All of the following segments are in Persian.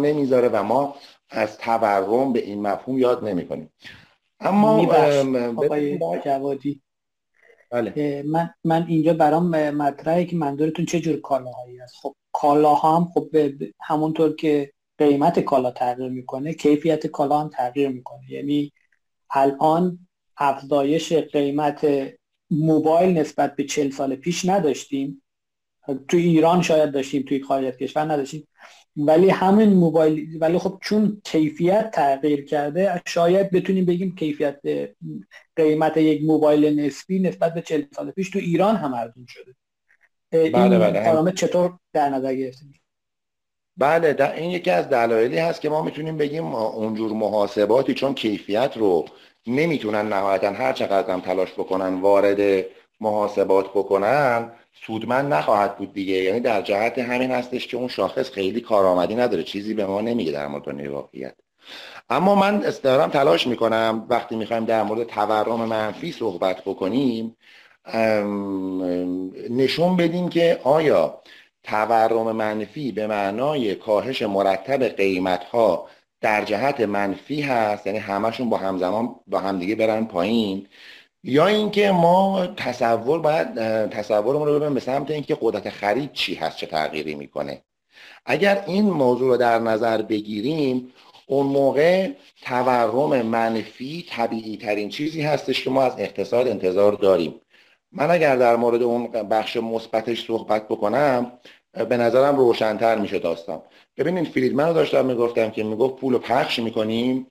نمی‌ذاره و ما از تورم به این مفهوم یاد نمی‌کنیم. اما جوادی. بله. من من اینجا برام مطرحه که منظورتون چه جور کالاهایی هست خب کالاها هم خب همونطور که قیمت کالا تغییر می‌کنه کیفیت کالا هم تغییر می‌کنه. یعنی الان افزایش قیمت موبایل نسبت به چل سال پیش نداشتیم. تو ایران شاید داشتیم توی خارج کشور نداشتیم. ولی همین موبایل ولی خب چون کیفیت تغییر کرده شاید بتونیم بگیم کیفیت قیمت یک موبایل نسبی نسبت به 40 سال پیش تو ایران هم ارزون شده. بله بله. چطور در نظر گرفته بله در این یکی از دلایلی هست که ما می‌تونیم بگیم اونجور محاسباتی چون کیفیت رو نمی‌تونن نهایتا هر چقدر هم تلاش بکنن وارد محاسبات بکنن سودمند نخواهد بود دیگه. یعنی در جهت همین هستش که اون شاخص خیلی کارآمدی نداره. چیزی به ما نمیگه در مورد واقعیت. اما من دارم تلاش می‌کنم. وقتی می‌خوایم در مورد تورم منفی صحبت بکنیم نشون بدیم که آیا تورم منفی به معنای کاهش مرتب قیمت ها در جهت منفی هست. یعنی همشون با همزمان با همدیگه برن پایین. یا اینکه ما تصور باید تصورمون رو ببینیم به سمت اینکه قدرت خرید چی هست چه تغییری می‌کنه. اگر این موضوع رو در نظر بگیریم اون موقع تورم منفی طبیعی ترین چیزی هستش که ما از اقتصاد انتظار داریم. من اگر در مورد اون بخش مثبتش صحبت بکنم به نظرم روشنتر میشه داستان. ببینید فریدمن رو داشتم می‌گفتم که می‌گفت پول پخش می‌کنیم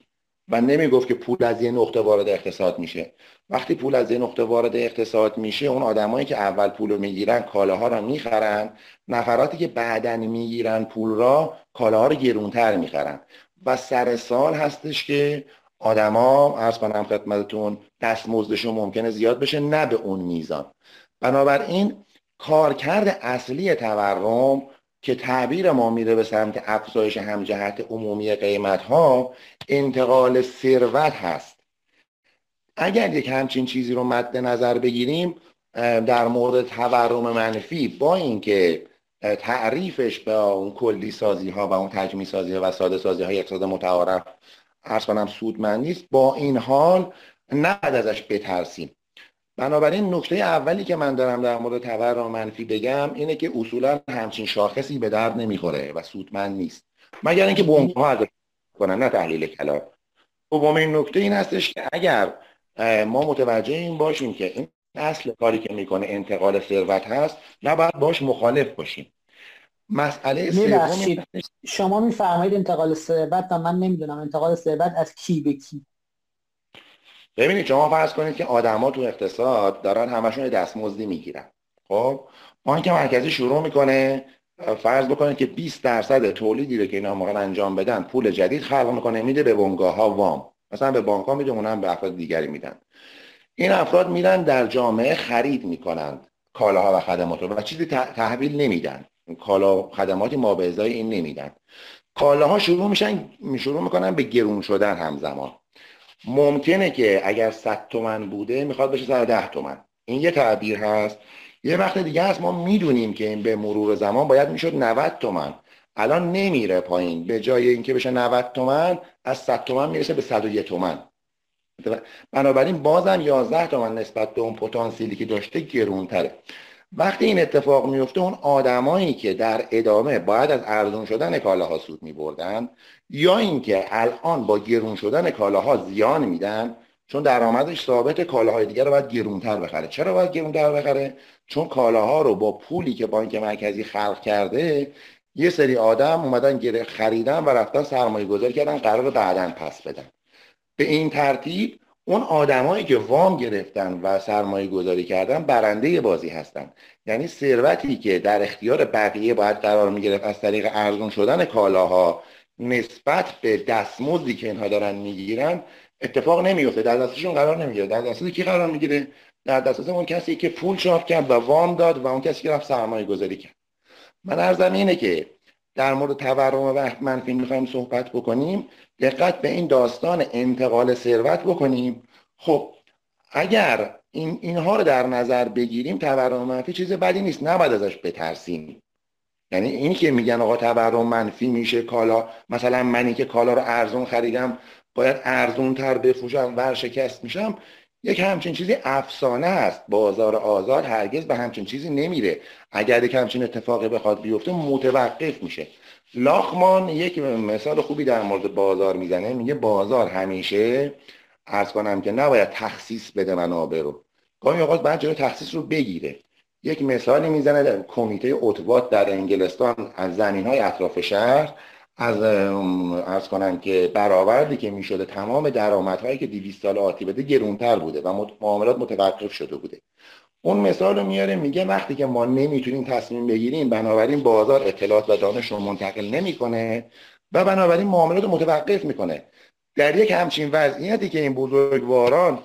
و نمی‌گفت که پول از یه نقطه وارد اقتصاد میشه. وقتی پول از یه نقطه وارد اقتصاد میشه اون آدمایی که اول پول رو می‌گیرن کالاها رو می‌خرن. نفراتی که بعدا می‌گیرن پول را کالاها رو گرونتر می‌خرن. و سر سال هستش که آدما ارز کنم خدمتتون دستمزدشون ممکنه زیاد بشه نه به اون میزان. بنابراین کارکرد اصلی تورم که تعبیر ما میره به سمت افزایش همجهت عمومی قیمت ها انتقال ثروت هست. اگر یک همچین چیزی رو مد نظر بگیریم در مورد تورم منفی با اینکه تعریفش به اون کلی سازی ها و اون تجمی سازی ها و ساده سازی های اقتصاد متعارف ارز کنم سودمند نیست با این حال نباید ازش بترسیم. بنابراین نکته اولی که من دارم در مورد تورم منفی بگم اینه که اصولا همچین شاخصی به درد نمی‌خوره و سودمند نیست. مگر اینکه بونک ها ازش کنن نه تحلیل کلان. دومین نکته این هستش که اگر ما متوجه این باشیم که این اصل کاری که می‌کنه انتقال ثروت هست نباید باش مخالف باشیم. مسئله سوم شما میفرمایید انتقال ثروت و من نمی‌دونم انتقال ثروت از کی به کی. ببینید شما فرض کنید که آدما تو اقتصاد دارن همشون دستمزدی می‌گیرن. خب؟ بانک مرکزی شروع می‌کنه فرض بکنید که 20 درصد تولیدی رو که اینا موقع انجام بدن پول جدید خلق می‌کنه میده به بنگاه ها وام. مثلا به بانک ها میده اونم به افراد دیگری میدن. این افراد میرن در جامعه خرید می‌کنند کالاها و خدمات رو و چیزی تحویل نمیدن. کالا خدماتی ما به ازای این نمیدن. کالاها شروع میشن شروع می‌کنن به گرون شدن همزمان. ممکنه که اگر 100 تومن بوده می‌خواد بشه 110 تومن. این یه تعبیر هست. یه وقت دیگه هست ما می‌دونیم که این به مرور زمان باید می‌شد 90 تومن. الان نمیره پایین. به جای اینکه بشه 90 تومن از 100 تومن می‌رسه به 101 تومن. بنابراین بازم 11 تومن نسبت به اون پتانسیلی که داشته گرونتره. وقتی این اتفاق میفته اون آدمایی که در ادامه باید از ارزون شدن کالاها سود میبردن یا اینکه الان با گرون شدن کالاها زیان میدن چون درآمدش ثابت کالاهای دیگر رو باید گرونتر بخره. چرا باید گرونتر بخره؟ چون کالاها رو با پولی که بانک مرکزی خلق کرده یه سری آدم اومدن خریدن و رفتن سرمایه گذاری کردن قرار بعدا پس بدن. به این ترتیب اون آدمایی که وام گرفتن و سرمایه گذاری کردن برنده بازی هستن. یعنی ثروتی که در اختیار بقیه باید قرار می گرفت از طریق ارزون شدن کالاها نسبت به دستمزدی که اینها دارن می‌گیرن اتفاق نمیفته در دستشون قرار نمی‌گیره. در دست کی قرار می‌گیره؟ در دست اون کسی که پول چاپ کرد و وام داد و اون کسی که رفت سرمایه گذاری کرد. من ارزم اینه که در مورد تورم و منفی می‌خوایم صحبت بکنیم دقت به این داستان انتقال ثروت بکنیم. خب اگر این اینها رو در نظر بگیریم تورم منفی چیز بدی نیست نباید ازش بترسیم. یعنی اینی که میگن آقا تورم منفی میشه کالا مثلا منی که کالا رو ارزون خریدم باید ارزون تر بفروشم ورشکست میشم. یک همچین چیزی افسانه است. بازار آزاد هرگز به همچین چیزی نمیره. اگر یک همچین اتفاقی بخواد بیفته متوقف میشه. لاخمان یک مثال خوبی در مورد بازار می‌زنه. میگه بازار همیشه ارز کنم که نباید تخصیص بده منابع رو. گاهی اوقات باید جلوی تخصیص رو بگیره. یک مثالی می‌زنه در کمیته اتوبات در انگلستان از زمین های اطراف شهر. از ارز کنم که برآوردی که می‌شده تمام درآمدهایی که 200 سال آتی بده گرونتر بوده و معاملات متوقف شده بوده. اون مثال رو میاره میگه وقتی که ما نمی‌تونیم تصمیم بگیریم بنابراین بازار اطلاعات و دانش رو منتقل نمی‌کنه و بنابراین معاملات رو متوقف می‌کنه. در یک همچین وضعیتی که این بزرگواران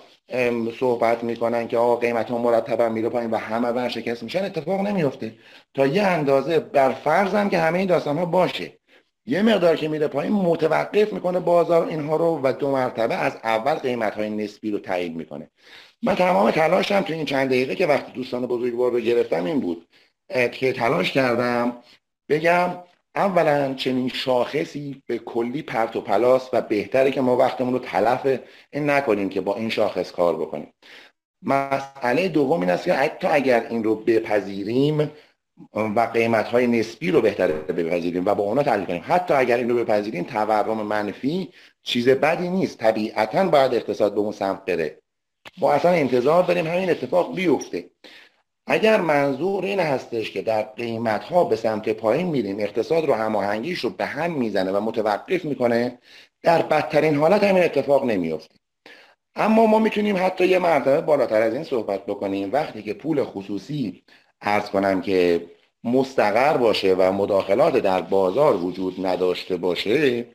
صحبت می‌کنن که آقا قیمت ها مرتبا میره پایین و همه ورشکست میشن اتفاق نمیفته تا یه اندازه بر فرضم که همه این داستان ها باشه. یه مقدار که میره پایین متوقف می‌کنه بازار اینها رو و دو مرتبه از اول قیمت های نسبی رو تعیین می‌کنه. من تمام تلاشم تو این چند دقیقه که وقتی دوستان بزرگوار رو گرفتم این بود که تلاش کردم بگم اولا چنین شاخصی به کلی پرت و پلاس و بهتره که ما وقتمون رو تلف این نکنیم که با این شاخص کار بکنیم. مسئله دوم این است که حتی اگر این رو بپذیریم و قیمت های نسبی رو بهتره بپذیریم و با اونا تحلیل کنیم. حتی اگر این رو بپذیریم تورم منفی چیز بدی نیست. طبیعتا باید اقتصاد به اون سمت بره. ما اصلا انتظار داریم همین اتفاق بیفته. اگر منظور این هستش که در قیمت ها به سمت پایین میریم اقتصاد رو هماهنگیش رو به هم می‌زنه و متوقف می‌کنه در بدترین حالت همین اتفاق نمیفته اما ما می‌تونیم حتی یه مرتبه بالاتر از این صحبت بکنیم. وقتی که پول خصوصی ارز کنم که مستقر باشه و مداخلات در بازار وجود نداشته باشه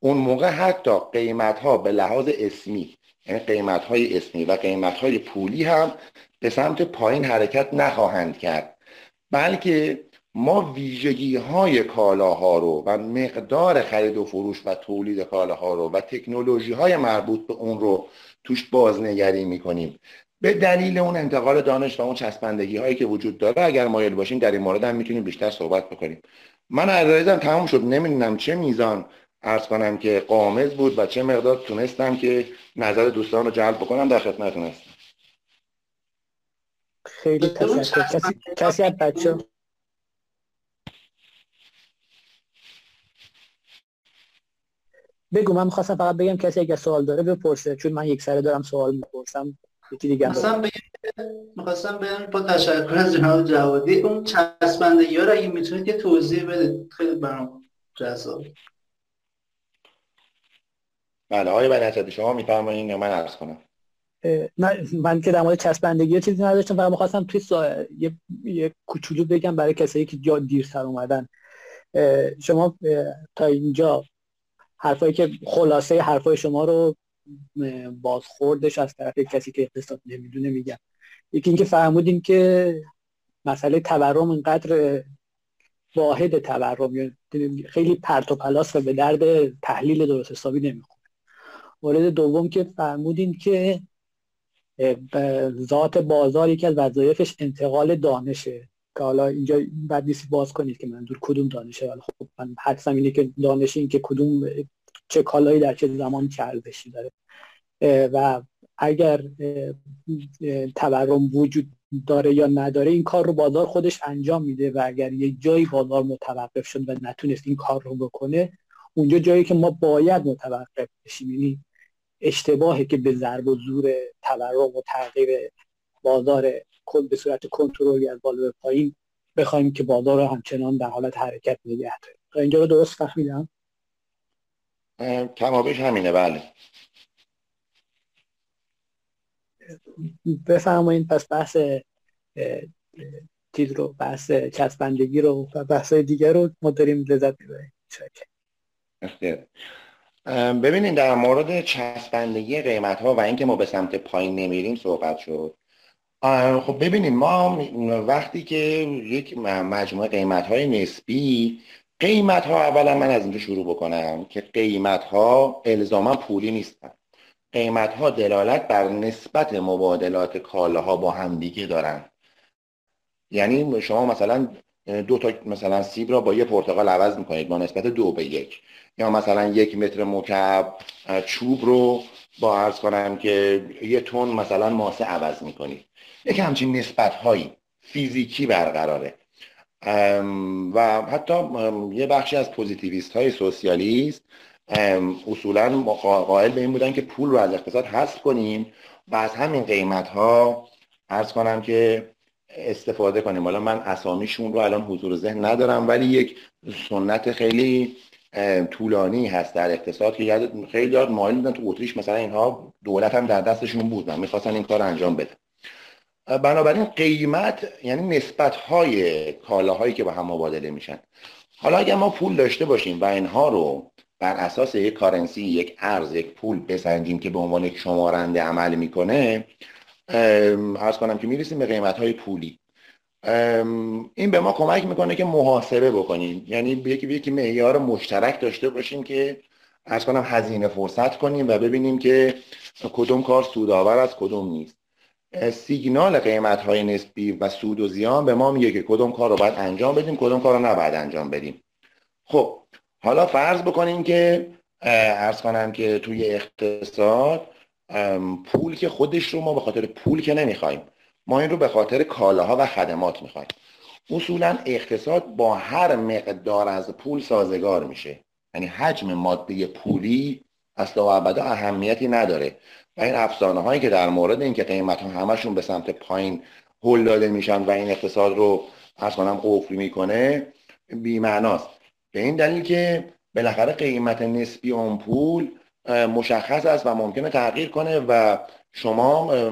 اون موقع حتی قیمت ها به لحاظ اسمی یعنی قیمت های اسمی و قیمت های پولی هم به سمت پایین حرکت نخواهند کرد. بلکه ما ویژگی های کالاها رو و مقدار خرید و فروش و تولید کالاها رو و تکنولوژی های مربوط به اون رو توش بازنگری می‌کنیم. به دلیل اون انتقال دانش و اون چسبندگی هایی که وجود داره اگر مایل باشیم در این مورد هم می‌تونیم بیشتر صحبت بکنیم. من عرایزم تمام شد. نمی‌دونم چه میزان ارز کنم که قامز بود و چه مقدار تونستم که نظر دوستان رو جلب بکنم در خدمتتون هستم. خیلی تشکر. کسی, کسی از بچه بگو من می‌خواستم فقط بگم کسی اگر سوال داره بپرسه چون من یک سره دارم سوال می‌پرسم. یکی دیگه می‌خواستم بگم با تشکر از جناب جوادی اون چسبندگی ها رو اگه می‌تونید یه توضیح بدید. خیلی برام جذاب. بله آقای بنیتدی شما میفرمایید یا من عرض کنم؟ من, من که در مورد چسبندگی چیزی نداشتم فقط می‌خواستم توی سا... یه, یه کوچولو بگم برای کسایی که جا دیرتر اومدن. شما تا اینجا حرفایی که خلاصه حرفای شما رو بازخوردش از طرف کسی که اقتصاد نمی‌دونه میگم. یکی اینکه فرمودین که مسئله تورم اینقدر واحد تورم یعنی خیلی پرت و پلاس و به درد تحلیل درست حسابی نمی‌خوره. مورد دوم که فرمودین که ذات بازار یکی از وظایفش انتقال دانشه. که حالا اینجا بعد نیستی باز کنید که منظور کدوم دانشه. ولی خب من حدسم اینه که دانش این که کدوم چه کالایی در چه زمان چه ارزشی داره و اگر تورم وجود داره یا نداره این کار رو بازار خودش انجام میده و اگر یک جایی بازار متوقف شد و نتونست این کار رو بکنه اونجا جایی که ما باید متوقف بشیم. یعنی اشتباهه که به ضرب و زور تورم و تغییر بازار به صورت کنترلی از بالا به پایین بخوایم که بازار رو همچنان در حالت حرکت نگه داریم. اینجا رو درست فهمیدم؟ کمابیش همینه بله. بفرمایید پس بحث چیز رو بحث چسبندگی رو و بحث دیگر رو ما داریم لذت می‌بریم. ببینید در مورد چسبندگی قیمت ها و اینکه ما به سمت پایین نمیریم صحبت شد. خب ببینید ما وقتی که یک مجموعه قیمت های نسبی قیمت ها اولا من از اینجا شروع بکنم که قیمت ها الزاما پولی نیستن. قیمت ها دلالت بر نسبت مبادلات کالاها با همدیگه دارن. یعنی شما مثلا دو تا مثلا سیب را با یه پرتقال عوض می‌کنید با نسبت دو به یک. یا مثلا یک متر مکعب چوب رو با عرض کنم که یه تون مثلا ماسه عوض می‌کنید. یک همچین نسبت هایی فیزیکی برقراره. و حتی یه بخشی از پوزیتیویست های سوسیالیست اصولا قائل به این بودن که پول رو از اقتصاد حذف کنیم و از همین قیمت ها ارز کنم که استفاده کنیم. حالا من اسامیشون رو الان حضور ذهن ندارم ولی یک سنت خیلی طولانی هست در اقتصاد که خیلی یاد مایل بودن تو اتریش مثلا اینها دولت هم در دستشون بود و می‌خواستن این کار انجام بده بنابراین قیمت یعنی نسبت های کالاهایی که با هم مبادله میشن. حالا اگر ما پول داشته باشیم و اینها رو بر اساس یک کارنسی یک ارز یک پول بسنجیم که به عنوان یک شمارنده عمل می‌کنه ارز کنم که می‌رسیم به قیمت های پولی این به ما کمک می‌کنه که محاسبه بکنیم. یعنی یکی یکی معیار مشترک داشته باشیم که ارز کنم هزینه فرصت کنیم و ببینیم که کدوم کار سودآور از کدوم نیست. سیگنال قیمت های نسبی و سود و زیان به ما میگه که کدوم کار رو باید انجام بدیم کدوم کار رو نباید انجام بدیم. خب حالا فرض بکنیم که ارز کنم که توی اقتصاد پول که خودش رو ما به خاطر پول که نمی‌خوایم ما این رو به خاطر کالاها و خدمات می‌خوایم. اصولا اقتصاد با هر مقدار از پول سازگار میشه. یعنی حجم ماده پولی اصلا و ابدا اهمیتی نداره. و این افسانه هایی که در مورد اینکه قیمت ها همشون به سمت پایین هل داده میشن و این اقتصاد رو از کنم قفل می‌کنه بیمعناست. به این دلیل که بالاخره قیمت نسبی اون پول مشخص است و ممکنه تغییر کنه و شما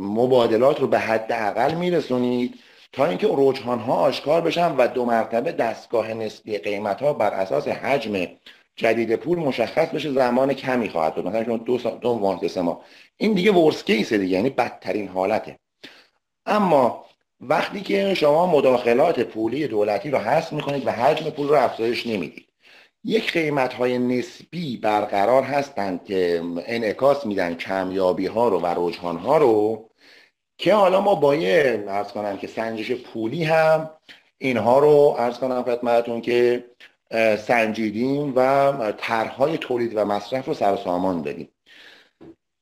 مبادلات رو به حد اقل میرسونید تا اینکه رجحان ها آشکار بشن و دو مرتبه دستگاه نسبی قیمت ها بر اساس حجم جدید پول مشخص بشه زمان کمی خواهد بود. مثلا شما دو, دو ماه سه ماه. این دیگه ورس کیسه دیگه یعنی بدترین حالته. اما وقتی که شما مداخلات پولی دولتی رو حذف می‌کنید و حجم پول رو افزایش نمی‌دید. یک قیمت های نسبی برقرار هستند که انعکاس میدن کمیابی ها رو و رجحان ها رو که حالا ما با یه ارز کنم که سنجش پولی هم اینها رو ارز کنم خدمتتون که سنجیدیم و طرحهای تولید و مصرف رو سر سامان دادیم.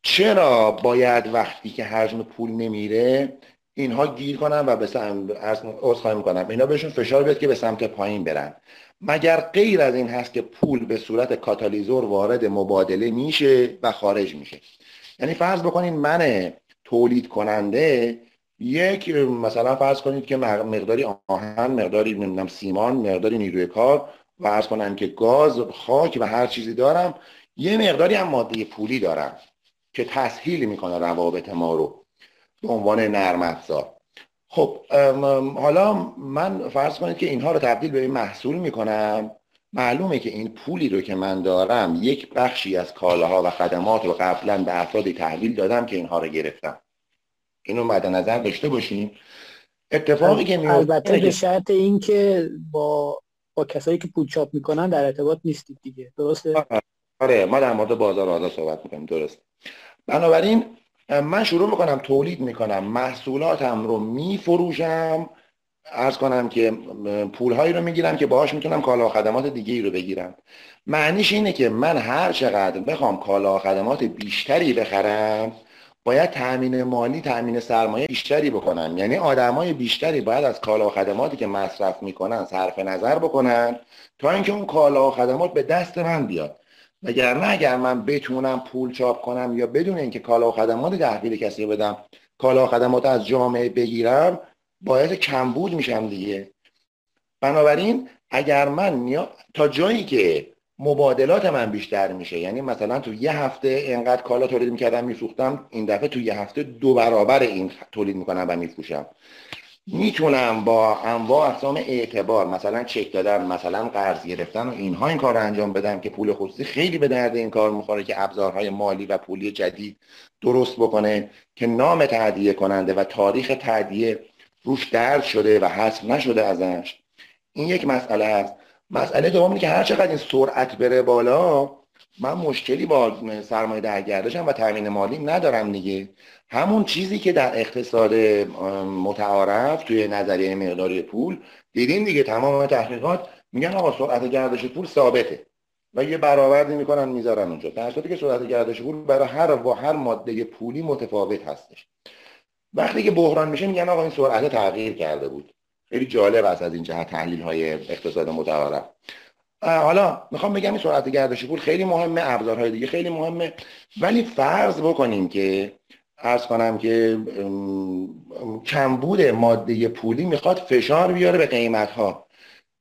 چرا باید وقتی که حجم پول نمیره اینها گیر کنن و به سمت می‌کنم. اینا بهشون فشار بیاد که به سمت پایین برن. مگر غیر از این هست که پول به صورت کاتالیزور وارد مبادله میشه و خارج میشه؟ یعنی فرض بکنید من تولید کننده یک مثلا فرض کنید که مقداری آهن مقداری نمی‌دونم سیمان مقداری نیروی کار و ارز کنم که گاز خاک و هر چیزی دارم یه مقداری هم ماده پولی دارم که تسهیل می‌کنه روابط ما رو به عنوان نرم افزار. خب حالا من فرض کنید که اینها رو تبدیل به محصول می‌کنم. معلومه که این پولی رو که من دارم یک بخشی از کالاها و خدمات رو قبلا به افرادی تحویل دادم که اینها رو گرفتم. اینو مد نظر داشته باشیم اتفاقی که البته به شرط این که با با کسایی که پول چاپ می‌کنن در ارتباط نیستید دیگه. درسته؟ آره. ما در مورد بازار آزاد صحبت می‌کنیم. درست. بنابراین من شروع می‌کنم تولید می‌کنم. محصولاتم رو میفروشم. ارز کنم که پولهایی رو می‌گیرم که باهاش می‌تونم کالا و خدمات دیگه ای رو بگیرم. معنیش اینه که من هر چقدر بخوام کالا و خدمات بیشتری بخرم باید تأمین مالی تأمین سرمایه بیشتری بکنن. یعنی آدمای بیشتری باید از کالا و خدماتی که مصرف می‌کنن صرف نظر بکنن تا اینکه اون کالا و خدمات به دست من بیاد. وگرنه اگر من بتونم پول چاپ کنم یا بدون اینکه کالا و خدمات تحویل کسی بدم کالا و خدمات از جامعه بگیرم باید کمبود میشم دیگه. بنابراین اگر من تا جایی که مبادلات من بیشتر میشه. یعنی مثلا تو یه هفته اینقدر کالا تولید می‌کردم میفروختم این دفعه تو یه هفته دو برابر این تولید می‌کنم و میفروشم. می‌تونم با انواع اقسام اعتبار مثلا چک دادن مثلا قرض گرفتن و اینها این کار رو انجام بدم که پول خصوصی خیلی به درد این کار می‌خوره که ابزارهای مالی و پولی جدید درست بکنه که نام تعدیه کننده و تاریخ تعدیه روش درد شده و حذف نشده ازش. این یک مسئله است. مسئله دوم اینه که هر چقدر این سرعت بره بالا من مشکلی با سرمایه در گردشم و تامین مالی ندارم دیگه. همون چیزی که در اقتصاد متعارف توی نظریه مقداری پول دیدین دیگه تمام تحقیقات میگن آقا سرعت گردش پول ثابته و یه برآوردی می‌کنن می‌ذارن اونجا. در صورتی که سرعت گردش پول برای هر با هر ماده پولی متفاوت هستش. وقتی که بحران میشه میگن آقا این سرعت تغییر کرده بود. خیلی جالب است از این جهت تحلیل های اقتصاد متعارف. حالا می‌خوام بگم این سرعت گردش پول خیلی مهمه ابزارهای دیگه خیلی مهمه ولی فرض بکنیم که ارز کنم که کمبود ماده پولی می‌خواد فشار بیاره به قیمت ها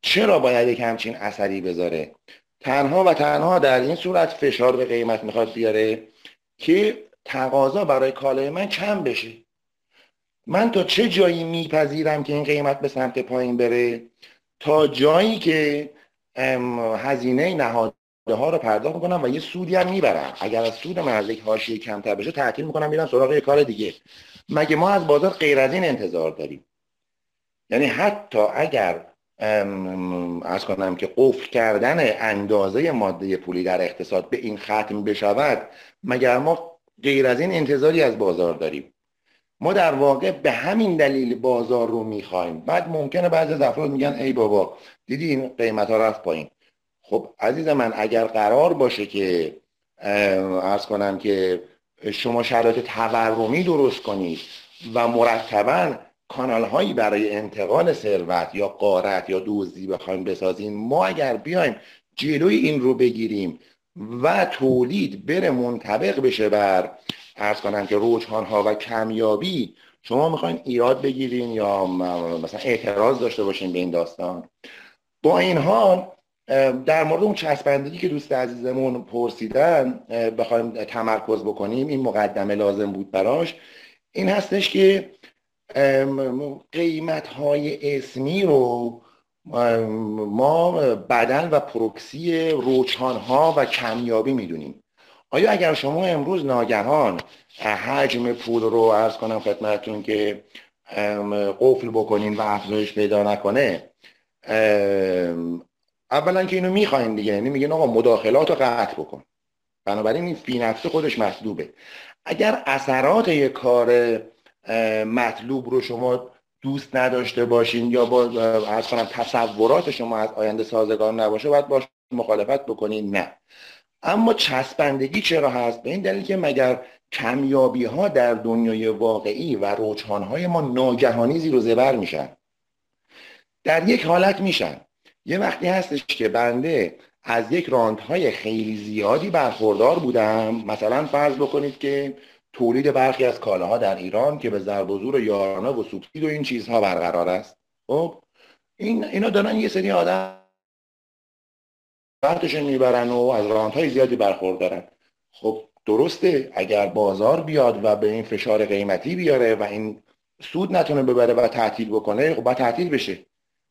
چرا باید یک همچین اثری بذاره؟ تنها و تنها در این صورت فشار به قیمت می‌خواد بیاره که تقاضا برای کالای من کم بشه. من تا چه جایی میپذیرم که این قیمت به سمت پایین بره؟ تا جایی که هزینه نهاده ها رو پرداخت می‌کنم و یه سودی هم می‌برم. اگر از سود من از یک حاشیه کمتر بشه تعطیل می‌کنم میرم سراغ یه کار دیگه. مگه ما از بازار غیر از این انتظار داریم؟ یعنی حتی اگر از کنم که قفل کردن اندازه ماده پولی در اقتصاد به این ختم بشود مگر ما غیر از این انتظاری از بازار داریم؟ ما در واقع به همین دلیل بازار رو می‌خوایم. بعد ممکنه بعضی از افراد میگن ای بابا دیدی این قیمت ها رفت پایین. خب عزیز من اگر قرار باشه که ارز کنم که شما شرایط تورمی درست کنید و مرتبا کانال هایی برای انتقال ثروت یا قارت یا دزدی بخوایم بسازیم ما اگر بیایم جلوی این رو بگیریم و تولید بره منطبق بشه بر ارز کنم که روجهان ها و کمیابی شما می‌خواین ایراد بگیرین یا مثلا اعتراض داشته باشین به این داستان. با این حال در مورد اون چسبندگی که دوست عزیزمون پرسیدن بخوایم تمرکز بکنیم این مقدمه لازم بود براش. این هستش که قیمت های اسمی رو ما بدل و پروکسی روچان ها و کمیابی می‌دونیم. آیا اگر شما امروز ناگهان حجم پول رو ارز کنم خدمتتون که قفل بکنین و افزایش پیدا نکنه اولا که اینو می‌خواین دیگه یعنی میگن آقا مداخلات رو قطع بکن. بنابراین این فی نفسه خودش مطلوبه. اگر اثرات یک کار مطلوب رو شما دوست نداشته باشین یا با از کنم تصورات شما از آینده سازگار نباشه باید باش مخالفت بکنین نه. اما چسبندگی چرا هست؟ به این دلیل که مگر کمیابی ها در دنیای واقعی و روچان های ما ناگهانی زیر و زبر میشن؟ در یک حالت میشن. یه وقتی هستش که بنده از یک های خیلی زیادی برخوردار بودم. مثلا فرض بکنید که تولید برخی از کالاها در ایران که به ضرب و زور یارانه و سوبسید و این چیزها برقرار است. خب این اینا دارن یه سری آدم وقتشون می‌برن و از های زیادی برخوردارن. خب درسته اگر بازار بیاد و به این فشار قیمتی بیاره و این سود نتونه ببره و تعطیل بکنه خب باید تعطیل بشه.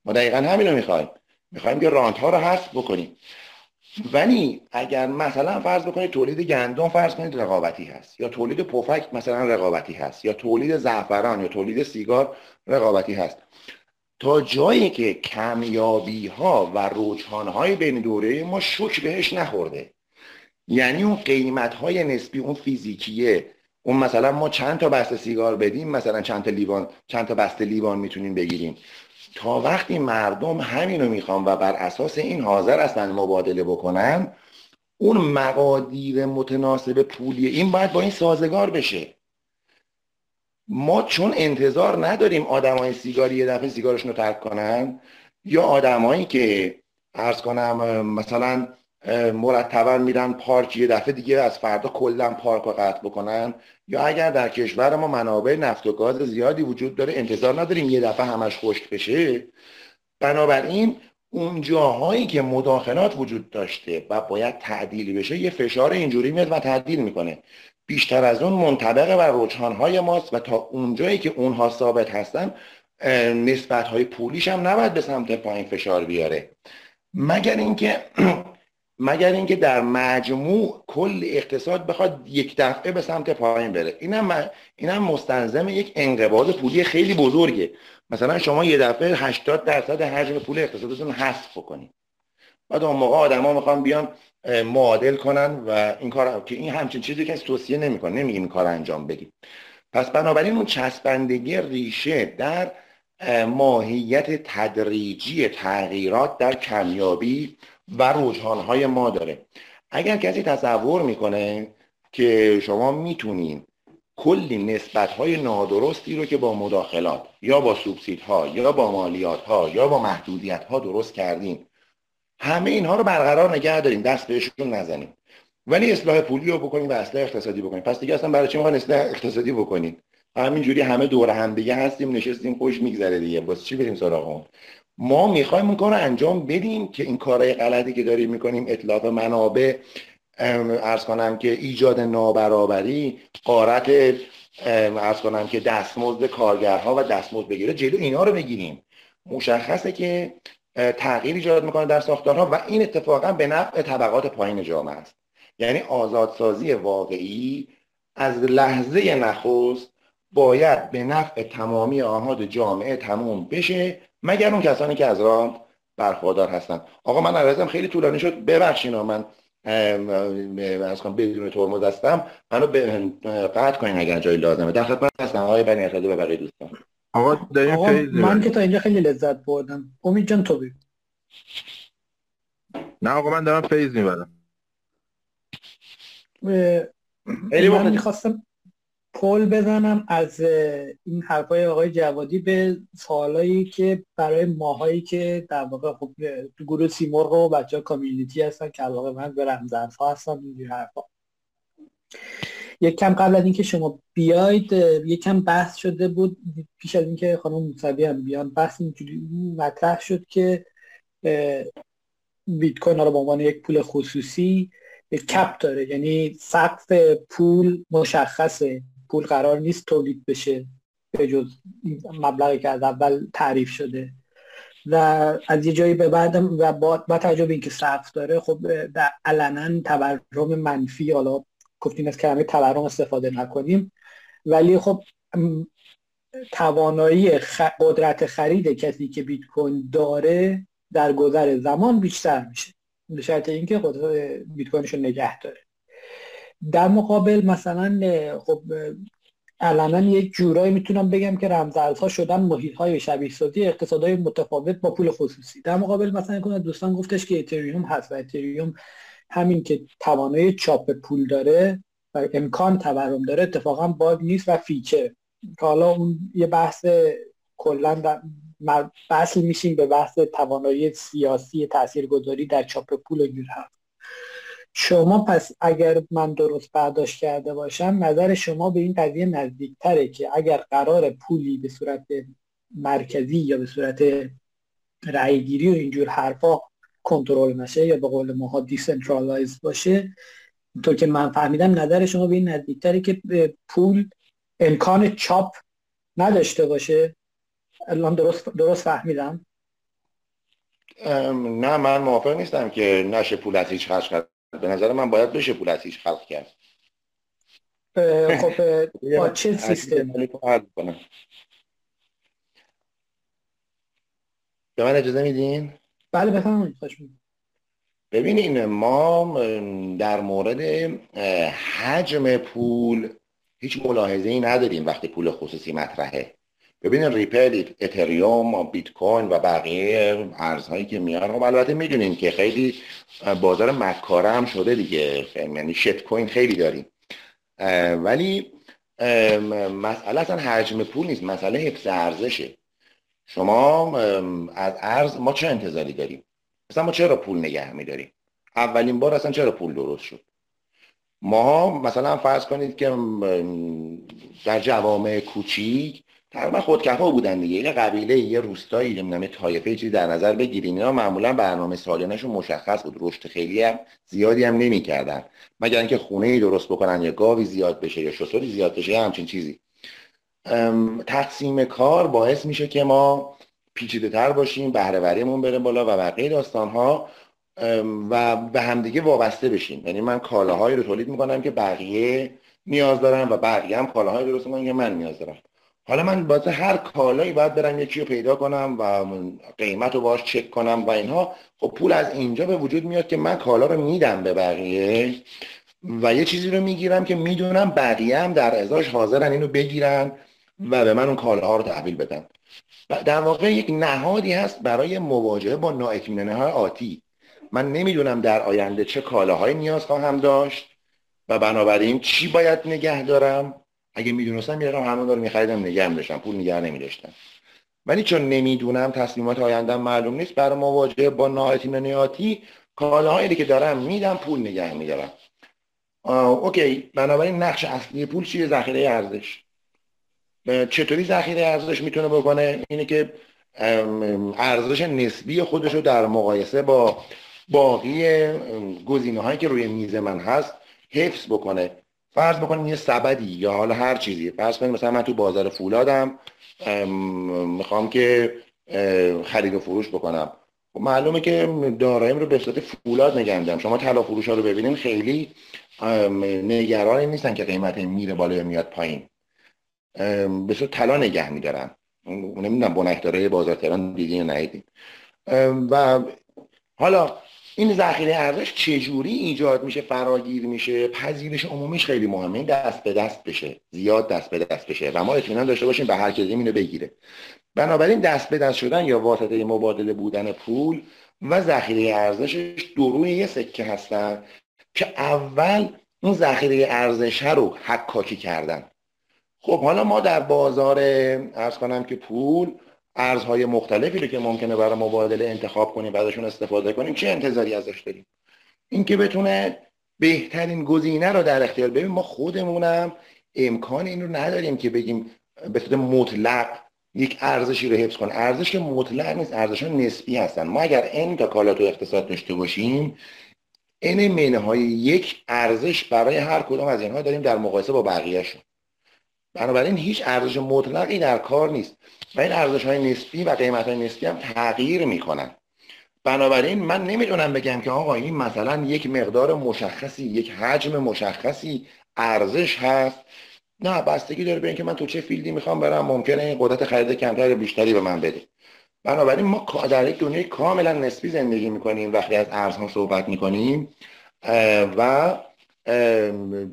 ما دقیقا همین رو می‌خوایم. می‌خوایم که رانت ها رو حذف بکنیم. ولی اگر مثلا فرض بکنید تولید گندم فرض کنید رقابتی هست یا تولید پفک مثلا رقابتی هست یا تولید زعفران یا تولید سیگار رقابتی هست. تا جایی که کمیابی ها و روچان های بین دوره ما شک بهش نخورده. یعنی اون قیمت های نسبی اون فیزیکیه. اون مثلا ما چند تا بسته سیگار بدیم مثلا چند تا لیوان چند تا بسته لیوان می‌تونیم بگیریم. تا وقتی مردم همینو می‌خوان و بر اساس این حاضر هستن مبادله بکنن اون مقادیر متناسب پولی این باید با این سازگار بشه. ما چون انتظار نداریم آدمای سیگاری یه دفعه سیگارشون رو ترک کنن یا آدمایی که ارز کنم مثلا مرتبا میرن پارک یه دفعه دیگه از فردا کلا پارک رو قطع بکنن یا اگر در کشور ما منابع نفت و گاز زیادی وجود داره انتظار نداریم یه دفعه همش خشک بشه. بنابراین اون جاهایی که مداخلات وجود داشته و باید تعدیل بشه یه فشار اینجوری میاد و تعدیل می‌کنه. بیشتر از اون منطبق بر روچانهای ماست و تا اونجایی که اونها ثابت هستن نسبت های پولیش هم نباید به سمت پایین فشار بیاره. مگر اینکه مگر اینکه در مجموع کل اقتصاد بخواد یک دفعه به سمت پایین بره. اینم اینم مستلزم یک انقباض پولی خیلی بزرگه. مثلا شما یه دفعه 80 درصد حجم پول اقتصادتون حذف بکنید. بعد اون موقع آدما می‌خوان بیان معادل کنن و این کار که این همچین چیزی که توصیه نمی‌کنه نمیگیم این کار انجام بدیم پس بنابراین اون چسبندگی ریشه در ماهیت تدریجی تغییرات در کمیابی و رجحانهای ما داره. اگر کسی تصور می‌کنه که شما می‌تونین کلی نسبت های نادرستی رو که با مداخلات یا با ها یا با مالیات ها یا با محدودیت ها درست کردیم همه اینها رو برقرار نگه داریم دست بهشون نزنیم. ولی اصلاح پولی رو بکنیم و اصلاح اقتصادی بکنیم. پس دیگه اصلا برای چی می‌خوان اصلاح اقتصادی بکنیم همینجوری همه دور هم دیگه هستیم نشستیم خوش میگذره دیگه. واسه چی بریم سراغ اون؟ ما می‌خوایم اون کار انجام بدیم که این کارهای غلطی که داریم می‌کنیم اطلاف منابع ارز کنم که ایجاد نابرابری قارت ارز کنم که دستمزد کارگرها و دستمزد بگیره جلو اینا رو بگیریم. مشخصه که تغییر ایجاد می‌کنه در ساختارها و این اتفاقا به نفع طبقات پایین جامعه است. یعنی آزادسازی واقعی از لحظه نخست باید به نفع تمامی آهاد جامعه تموم بشه مگر اون کسانی که از راه برخوردار هستن. آقا من عرضم خیلی طولانی شد. ببخشین من از کنم بدون ترمز هستم. منو قطع کنین اگر جایی لازمه. در خدمت هستم آقای بنی و بقیه دوستان. آقا آقا من که تا اینجا خیلی لذت بردم. امید جان تو بگو. نه آقا من دارم فیض می‌برم. من می‌خواستم پل بزنم از این حرفای آقای جوادی به سوالایی که برای ماهایی که در واقع خب تو گروه سیمرغ و بچه ها کامیونیتی هستن که علاقه من به رمزرف ها هستن اینجور حرفا. یک کم قبل از اینکه شما بیاید یک کم بحث شده بود پیش از اینکه خانم موسوی هم بیان بحث اینجوری مطرح شد که بیت کوین رو به عنوان یک پول خصوصی کپ داره. یعنی سقف پول مشخصه. پول قرار نیست تولید بشه به جز مبلغی که از اول تعریف شده. و از یه جایی به بعد و با, با توجه به اینکه سقف داره خب علنا تورم منفی حالا گفتیم از کلمه تورم استفاده نکنیم. ولی خب توانایی قدرت خرید کسی که بیت کوین داره در گذر زمان بیشتر میشه به شرط اینکه قدرت بیت کوینش رو نگه داره. در مقابل مثلا خب علنا یک جورایی می‌تونم بگم که رمزارزها شدن محیط های شبیه سازی اقتصادهای متفاوت با پول خصوصی. در مقابل مثلا دوستان گفتش که اتریوم هست و اتریوم همین که توانایی چاپ پول داره و امکان تورم داره اتفاقا bug نیست و feature. که حالا اون یه بحث کلا بحث میشیم به بحث توانایی سیاسی تاثیرگذاری در چاپ پول و هست شما پس اگر من درست برداشت کرده باشم نظر شما به این قضیه نزدیکتره که اگر قراره پولی به صورت مرکزی یا به صورت رأیگیری و اینجور حرفا کنترل نشه یا به قول ماها decentralize باشه تو که من فهمیدم نظر شما به این نزدیکتره که پول امکان چاپ نداشته باشه. الان درست, درست فهمیدم؟ نه من موافق نیستم که نشه پول از هیچ خلق به نظر من باید بشه پول از هیچ خلق کرد. خب با چه سیستم؟ به من اجازه میدین؟ بله بفرمایید. ببینین ما در مورد حجم پول هیچ ملاحظه ای نداریم وقتی پول خصوصی مطرحه. ببینید ریپل اتریوم بیت کوین و بقیه ارزهایی که میان خب البته می‌دونیم که خیلی بازار مکاره هم شده دیگه. یعنی شت کوین خیلی داریم. ولی مسئله اصلا حجم پول نیست مسئله حفظ ارزشه. شما از ارز ما چه انتظاری داریم؟ مثلا ما چرا پول نگه میداریم؟ اولین بار اصلا چرا پول درست شد؟ ما مثلا فرض کنید که در جوامع کوچیک تقریبا خودکفا بودن دیگه. یه قبیله یه روستایی نمی‌دونم طایفه چیزی در نظر بگیرین. اینا معمولا برنامه سالانهشون مشخص بود. رشد خیلی هم زیادی هم نمی‌کردن. مگر اینکه خونه ای درست بکنن یا گاوی زیاد بشه یا شطوری زیاد بشه یا همچین چیزی. تقسیم کار باعث میشه که ما پیچیده تر باشیم بهرهوریمون بره بالا و بقیه داستان ها و به همدیگه وابسته بشیم. یعنی من کالاهایی رو تولید می‌کنم که بقیه نیاز دارن و بقیه هم کالاهایی درست می‌کنن که من نیاز دارم. حالا من واسه هر کالایی باید برم یکی رو پیدا کنم و قیمت رو باش چک کنم و اینها. خب پول از اینجا به وجود میاد که من کالا رو میدم به بقیه و یه چیزی رو می‌گیرم که می‌دونم بقیه هم در ازاش حاضرن اینو بگیرن. و به من اون کالاها رو تحویل بدن. در واقع یک نهادی هست برای مواجهه با نااطمینانی های آتی. من نمی‌دونم در آینده چه کالاهایی نیاز خواهم داشت و بنابراین چی باید نگه دارم. اگه می‌دونستم میرم همون رو میخریدم نگه میداشتم پول نگه نمیداشتم. ولی چون نمی‌دونم تصمیمات آیندهم معلوم نیست برای مواجهه با نااطمینانی آتی کالاهایی که دارم میدم پول نگه میدارم. اوکی. بنابراین نقش اصلی پول چیه؟ ذخیره ارزش. چطوری ذخیره ارزش می‌تونه بکنه؟ اینه که ارزش نسبی خودش رو در مقایسه با باقی گزینه هایی که روی میز من هست حفظ بکنه. فرض بکنیم یه سبدی یا حالا هر چیزی. فرض کنیم مثلا من تو بازار فولادم می‌خوام که خرید و فروش بکنم. خب معلومه که داراییم رو به صورت فولاد نگندم شما طلا فروش ها رو ببینیم خیلی نگران نیستن که قیمت میره بالا یا میاد پایین. به صورت طلا نگه میدارن. نمی‌دونم بنکداره بازار تهران دیدین یا ندیدین. و حالا این ذخیره ارزش چجوری ایجاد میشه فراگیر میشه؟ پذیرش عمومیش خیلی مهمه. این دست به دست بشه. زیاد دست به دست بشه. و ما اطمینان داشته باشیم به هر کسی اینو بگیره. بنابراین دست به دست شدن یا واسطه مبادله بودن پول و ذخیره ارزشش دو یه سکه هستن که اول اون ذخیره ارزش رو حکاکی کردن. خب حالا ما در بازار ارز کنم که پول ارزهای مختلفی رو که ممکنه برای مبادله انتخاب کنیم و استفاده کنیم چه انتظاری ازش داریم؟ اینکه بتونه بهترین گزینه رو در اختیار ببین ما خودمونم امکان این رو نداریم که بگیم به صورت مطلق یک ارزشی رو حفظ کن ارزش که مطلق نیست ارزش نسبی هستن. ما اگر این تا کالا تو اقتصاد داشته باشیم این منه های یک ارزش برای هر کدوم از اینها داریم در مقایسه با بقیهشون. بنابراین هیچ ارزش مطلقی در کار نیست و این ارزش های نسبی و قیمت های نسبی هم تغییر می‌کنن. بنابراین من نمی‌تونم بگم که آقا این مثلا یک مقدار مشخصی یک حجم مشخصی ارزش هست. نه بستگی داره به اینکه من تو چه فیلدی می‌خوام برم ممکنه این قدرت خرید کمتر بیشتری به من بده. بنابراین ما در یک دنیای کاملا نسبی زندگی می‌کنیم وقتی از ارزها صحبت می‌کنیم و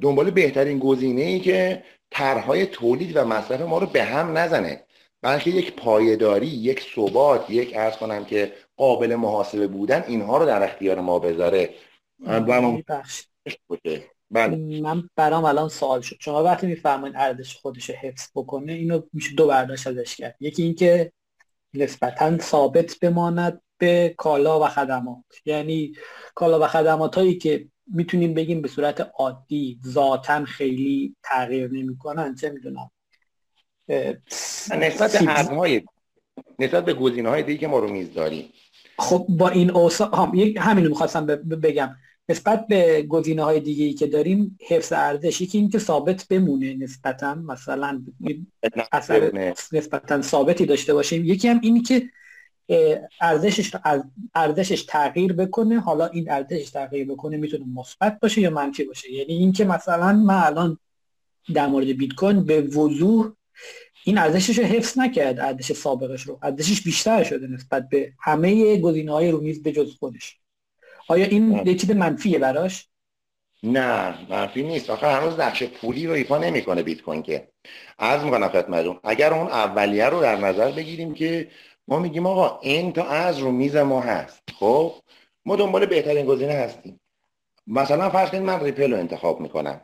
دنبال بهترین گزینه ای که طرحهای تولید و مصرف ما رو به هم نزنه. بلکه یک پایداری یک ثبات یک ارز کنم که قابل محاسبه بودن اینها رو در اختیار ما بذاره. بله. من برام الان سوال شد. شما وقتی میفرمایید ارزش خودش حفظ بکنه اینو میشه دو برداشت ازش کرد. یکی اینکه نسبتا ثابت بماند به کالا و خدمات. یعنی کالا و خدمات هایی که می‌تونیم بگیم به صورت عادی ذاتا خیلی تغییر نمی‌کنن چه می‌دونم. نسبت به ارزهای نسبت به گزینه های دیگه که ما رو میز داریم. خب با این اوصاف هم همین رو می‌خواستم بگم. نسبت به گزینه های دیگه ای که داریم حفظ ارزش یکی اینکه ثابت بمونه نسبتا. مثلا اثر نسبتا ثابتی داشته باشیم. یکی هم اینی که ارزشش ارزشش تغییر بکنه حالا این ارزشش تغییر بکنه می‌تونه مثبت باشه یا منفی باشه. یعنی اینکه مثلا من الان در مورد بیت کوین به وضوح این ارزشش رو حفظ نکرد ارزش سابقش رو. ارزشش بیشتر شده نسبت به همه گزینه های رو میز به جز خودش. آیا این یه چیز منفیه براش؟ نه منفی نیست. آخه هنوز نقش پولی رو ایفا نمی‌کنه بیت کوین که. عرض می‌کنم خدمتتون اگر اون اولیه رو در نظر بگیریم که ما میگیم آقا این تا ارز رو میز ما هست. خب؟ ما دنبال بهترین گزینه هستیم. مثلا فرض کنید من Ripple رو انتخاب می‌کنم.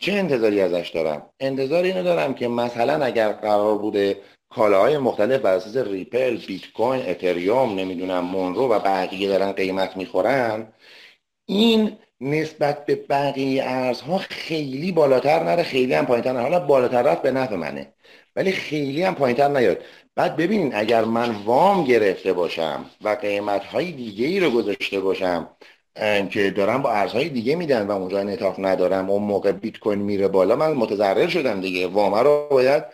چه انتظاری ازش دارم؟ انتظار اینو دارم که مثلا اگر قرار بوده کالاهای مختلف بر اساس Ripple بیت کوین Ethereum نمی‌دونم Monero و بقیه دارن قیمت می‌خورن این نسبت به بقیه ارزها خیلی بالاتر نره خیلی هم پایینتر حالا بالاتر رفت به نفع منه. ولی خیلی هم پایینتر نیاد. بعد ببینین اگر من وام گرفته باشم و قیمت های دیگه ای رو گذاشته باشم که دارم با ارزهای دیگه میدن و اونجا نتاف ندارم اون موقع بیت کوین میره بالا من متضرر شدم دیگه. وام رو باید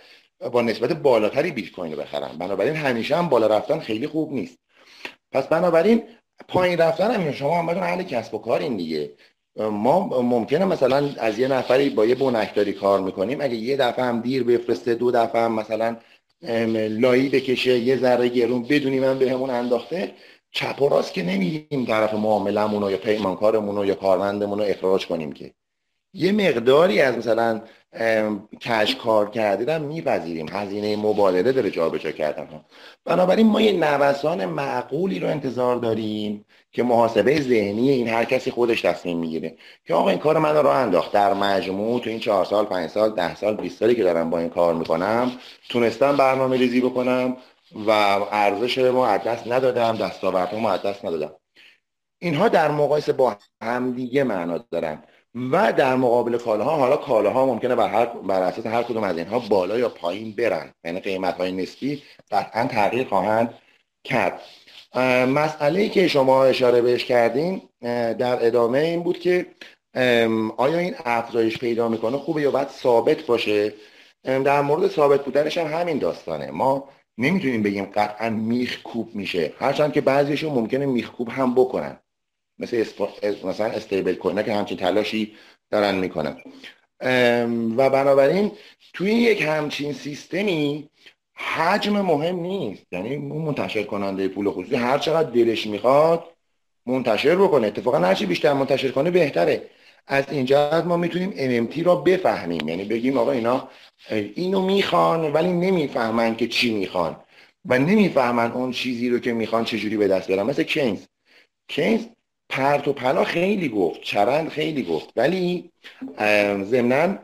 با نسبت بالاتری بیت کوین رو بخرم. بنابراین همیشه هم بالا رفتن خیلی خوب نیست. پس بنابراین پایین رفتن هم شما هم اهل کسب و کار این دیگه. ما ممکنه مثلا از یه نفری با یه بنکداری کار می‌کنیم. اگه یه دفعه هم دیر بفرسته دو دفعه هم مثلا لایی بکشه یه ذره گرون بدونی من بهمون انداخته چپ و راست که نمیریم طرف معاملمون یا پیمانکارمون یا کارمندمون رو اخراج کنیم که. یه مقداری از مثلا کش کار کردیدم میپذیریم. هزینه مبالغه داره جابجا کردن بنابراین ما یه نوسان معقولی رو انتظار داریم که محاسبه ذهنی این هر کسی خودش تصمیم می‌گیره. که آقا این کار من رو انداخت. در مجموع تو این چهار سال پنج سال ده سال 20 سالی که دارم با این کار می‌کنم تونستم برنامه ریزی بکنم و ارزش ما از ندادم دستاوردها ما ندادم. اینها در مقایسه با همدیگه معنا دارن و در مقابل کالاها حالا کالاها ممکنه بر, هر بر اساس هر کدوم از اینها بالا یا پایین برن. یعنی قیمت های نسبی قطعا تغییر خواهند کرد. مسئله ای که شما اشاره بهش کردین در ادامه این بود که آیا این افزایش پیدا می‌کنه؟ خوبه یا باید ثابت باشه؟ در مورد ثابت بودنش هم همین داستانه. ما نمی‌تونیم بگیم قطعا میخ کوب میشه. هرچند که بعضیشون ممکنه میخ کوب هم بکنن. مثل اسپا... مثلا استیبل کوین که همچین تلاشی دارن می‌کنن. و بنابراین توی یک همچین سیستمی حجم مهم نیست. یعنی منتشر کننده پول خصوصی هر چقدر دلش می‌خواد منتشر بکنه. اتفاقا هرچی بیشتر منتشر کنه بهتره. از این جهت ما می‌تونیم MMT را بفهمیم. یعنی بگیم آقا اینا اینو می‌خوان ولی نمی‌فهمن که چی می‌خوان. و نمی‌فهمن اون چیزی رو که می‌خوان چجوری به دست بیارن. مثل کینز. کینز پرت و پلا خیلی گفت. چرند خیلی گفت. ولی ضمنا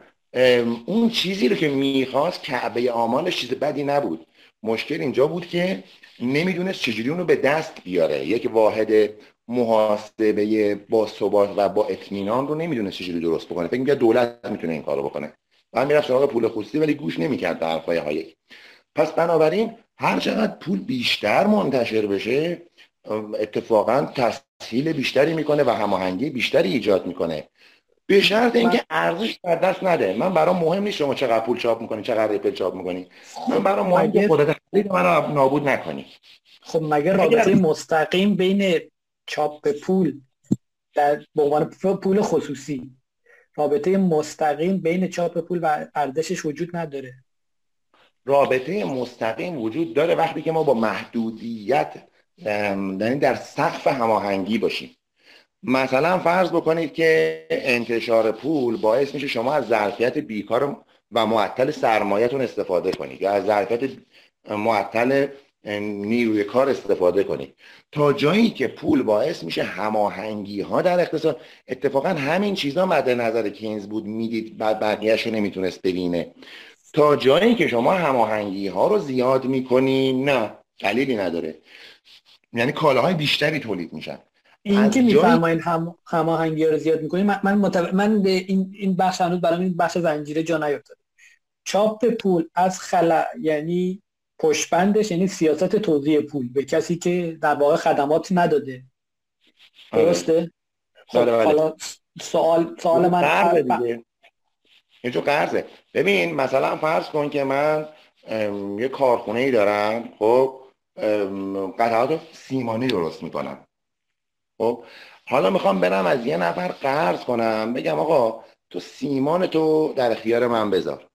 اون چیزی رو که می‌خواست کعبه آمالش چیز بدی نبود. مشکل اینجا بود که نمی‌دونست چجوری اونو به دست بیاره. یک واحد محاسبه با ثبات و با اطمینان رو نمی‌دونست چجوری درست بکنه. فکر می‌کرد دولت می‌تونه این کارو بکنه. و می‌رفت سراغ پول خصوصی ولی گوش نمی‌کرد به حرفای های پس بنابراین هر چقدر پول بیشتر منتشر بشه اتفاقا تسهیل بیشتری می‌کنه و هماهنگی بیشتری ایجاد می‌کنه. به شرط اینکه ارزش در دست نده. من برام مهم نیست شما چقدر پول چاپ می‌کنی چقدر ریپل چاپ می‌کنی. من برام مهم که خودت خرید من نابود نکنی. خب مگه رابطه مستقیم بین چاپ پول در به عنوان پول خصوصی رابطه مستقیم بین چاپ پول و ارزشش وجود نداره؟ رابطه مستقیم وجود داره وقتی که ما با محدودیت یعنی در سقف هماهنگی باشیم. مثلا فرض بکنید که انتشار پول باعث میشه شما از ظرفیت بیکار و معطل سرمایهتون استفاده کنید یا از ظرفیت معطل نیروی کار استفاده کنید. تا جایی که پول باعث میشه هماهنگی ها در اقتصاد اتفاقا همین چیزا مد نظر کینز بود می‌دید بعد بقیهش نمی‌تونست ببینه. تا جایی که شما هماهنگی ها رو زیاد می‌کنی نه دلیلی نداره. یعنی کالاهای بیشتری تولید میشن. این که میفرمایید هم هماهنگی رو زیاد می‌کنید من من, متو... من این این بخش هنوز برام این بخش زنجیره جا نیافتاده چاپ پول از خلا یعنی پشبندش یعنی سیاست توزیع پول به کسی که در واقع خدمات نداده. آره. درسته؟ خب. حالا سوال سوال من دیگه. اینجا قرضه. ببین مثلا فرض کن که من یه کارخونه ای دارم خب قطعات سیمانی درست می‌کنم. خب حالا می‌خوام برم از یه نفر قرض کنم بگم آقا تو سیمان تو در اختیار من بذار.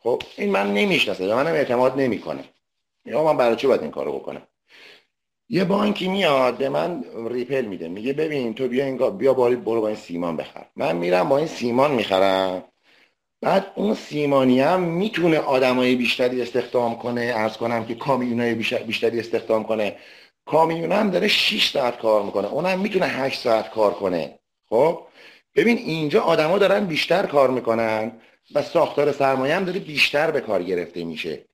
خب این من نمی‌شناسه به منم اعتماد نمی‌کنه. یا من برای چی باید این کارو بکنم؟ یه بانکی میاد به من ریپل میده میگه ببین تو بیا این بیا برو با این سیمان بخر. من میرم با این سیمان می‌خرم. بعد اون سیمانی هم می‌تونه آدمای بیشتری استخدام کنه. ارز کنم که کامیونای بیشتری استخدام کنه. کامیون هم داره 6 ساعت کار می‌کنه. اونم می‌تونه 8 ساعت کار کنه. خب؟ ببین اینجا آدما دارن بیشتر کار می‌کنن و ساختار سرمایه هم داره بیشتر به کار گرفته میشه.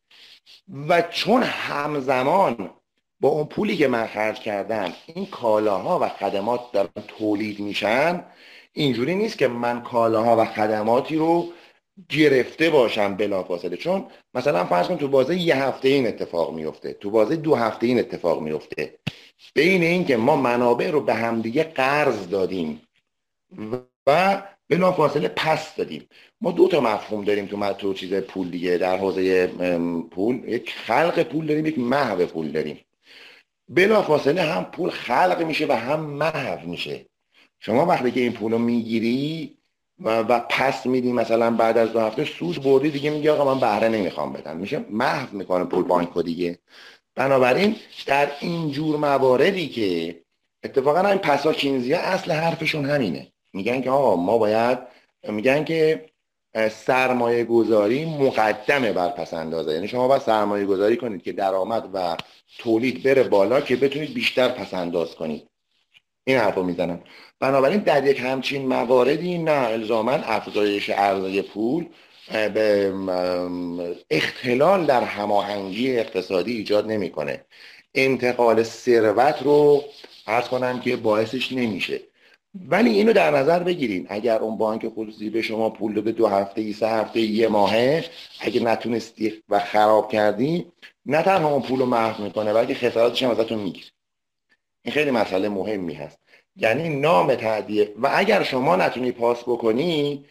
و چون همزمان با اون پولی که من خرج کردم این کالاها و خدمات دارن تولید میشن اینجوری نیست که من کالاها و خدماتی رو گرفته باشم بلافاصله. چون مثلا فرض کن تو بازه یه هفته این اتفاق میفته. تو بازه دو هفته این اتفاق میفته. بین اینکه ما منابع رو به همدیگه قرض دادیم و بلافاصله پس دادیم. ما دو تا مفهوم داریم تو تو چیز پول دیگه. در حوزه پول یک خلق پول داریم یک محو پول داریم. بلافاصله هم پول خلق میشه و هم محو میشه. شما وقتی که این پول رو می‌گیری و, پس میدی مثلا بعد از دو هفته سود بردی دیگه میگه آقا من بهره نمی‌خوام بدم. میشه محو می‌کنه پول بانک دیگه. بنابراین در این جور مواردی که اتفاقا این پساکینزی اصل حرفشون همینه. میگن که آقا ما باید میگن که سرمایه گذاری مقدمه بر پس اندازه یعنی شما باید سرمایه گذاری کنید که درآمد و تولید بره بالا که بتونید بیشتر پس انداز کنید. این حرف رو می‌زنم. بنابراین در یک همچین مواردی نه الزاما افزایش عرضه پول به اختلال در هماهنگی اقتصادی ایجاد نمی‌کنه. انتقال ثروت رو ارز کنم که باعثش نمیشه. ولی اینو در نظر بگیریم اگر اون بانک خصوصی به شما پول داده دو هفته ای سه هفته یه ماهه اگه نتونستی و خراب کردی نه تنها اون پول رو محو می‌کنه بلکه خساراتش هم ازتون می‌گیره. این خیلی مسئله مهمی هست. یعنی نام تعدیه. و اگر شما نتونی پاس بکنی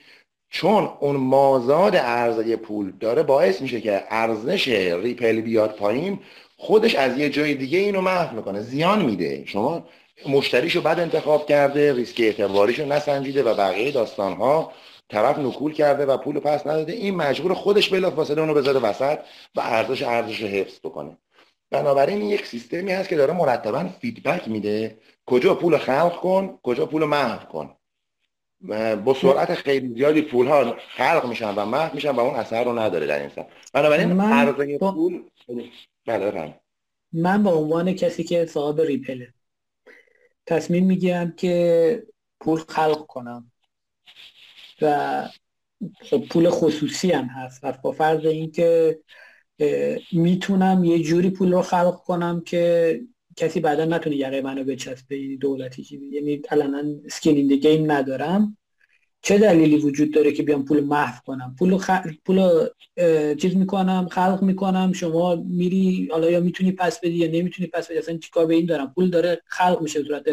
چون اون مازاد ارزه پول داره باعث میشه که ارزش ریپل بیاد پایین خودش از یه جای دیگه اینو محو می‌کنه. زیان میده. شما مشتریشو بد انتخاب کرده ریسک اعتباریشو نسنجیده و بقیه داستان ها طرف نکول کرده و پول پس نداده. این مجبور خودش بلا فاصله اونو بذاره وسط و ارزش ارزش حفظ بکنه. بنابراین یک سیستمی هست که داره مرتبا فیدبک میده. کجا پول خلق کن کجا پول محو کن. با سرعت خیلی زیادی پول ها خلق میشن و محو میشن و اون اثر رو نداره در این بنابراین من با... پول بله من به عنوان کسی که صاحب ریپله تصمیم می‌گیرم که پول خلق کنم. و خب پول خصوصی هم هست. و با فرض اینکه می‌تونم یه جوری پول رو خلق کنم که کسی بعدا نتونه یقه منو بچسبه یعنی دولتی چیزی. یعنی علنا سکین این گیم ندارم. چه دلیلی وجود داره که بیام پول محو کنم؟ پول خ... پول چیز می‌کنم خلق می‌کنم شما میری حالا یا می‌تونی پس بدی یا نمی‌تونی پس بدی اصلا چیکار به این دارم؟ پول داره خلق میشه صورت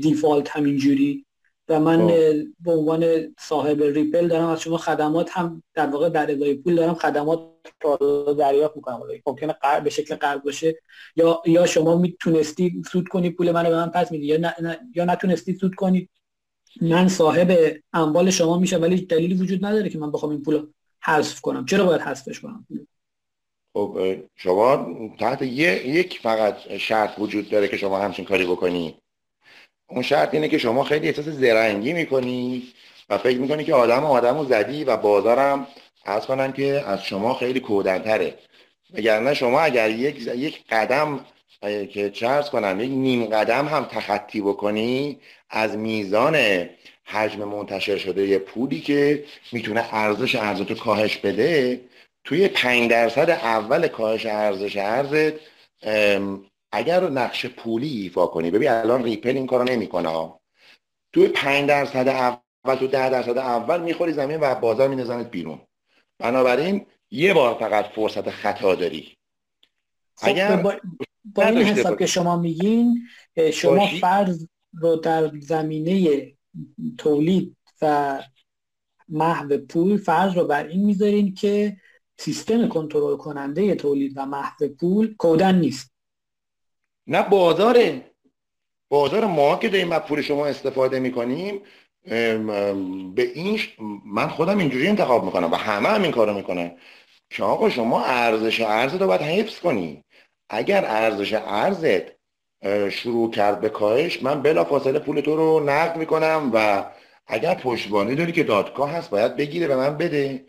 دیفالت همینجوری. و من خب. به عنوان صاحب ریپل دارم از شما خدمات هم در واقع در ازای پول دارم خدمات رو دریافت می‌کنم. ممکنه قرض به شکل قرض باشه یا یا شما می‌تونستی سود کنی پول منو به من پس میدی یا نه, یا نتونستی سود کنی. من صاحب اموال شما میشه ولی دلیلی وجود نداره که من بخوام این پول حذف کنم. چرا باید حذفش کنم؟ خب شما تحت یک فقط شرط وجود داره که شما همچین کاری بکنی. اون شرط اینه که شما خیلی احساس زرنگی می‌کنی و فکر می‌کنی که آدم آدم رو زدی و بازارم از کنن که از شما خیلی کودنتره. وگرنه شما اگر یک, یک قدم که چرز کنم یک نیم قدم هم تخطی بکنی از میزان حجم منتشر شده پولی که می‌تونه ارزش ارزتو کاهش بده توی پنج درصد اول کاهش ارزش ارزت اگر نقش پولی ایفا کنی ببین الان ریپل این کارو نمی‌کنه. توی 5 درصد اول تو 10 درصد اول می‌خوری زمین و بازار مینزنت بیرون. بنابراین یه بار فقط فرصت خطا داری. خب اگر با, با این حساب که شما میگین شما باشی. فرض رو در زمینه تولید و محو پول فرض رو بر این می‌ذارین که سیستم کنترل کننده تولید و محو پول کودن نیست. نه بازاره بازار ما که داریم از پول شما استفاده می‌کنیم به این من خودم اینجوری انتخاب می‌کنم و همه هم این کارو می‌کنن. که آقا شما ارزش ارزت رو باید حفظ کنی. اگر ارزش ارزت شروع کرد به کاهش من بلا فاصله پول تو رو نقد می‌کنم و اگر پشتوانه داری که دادگاه هست باید بگیره به من بده.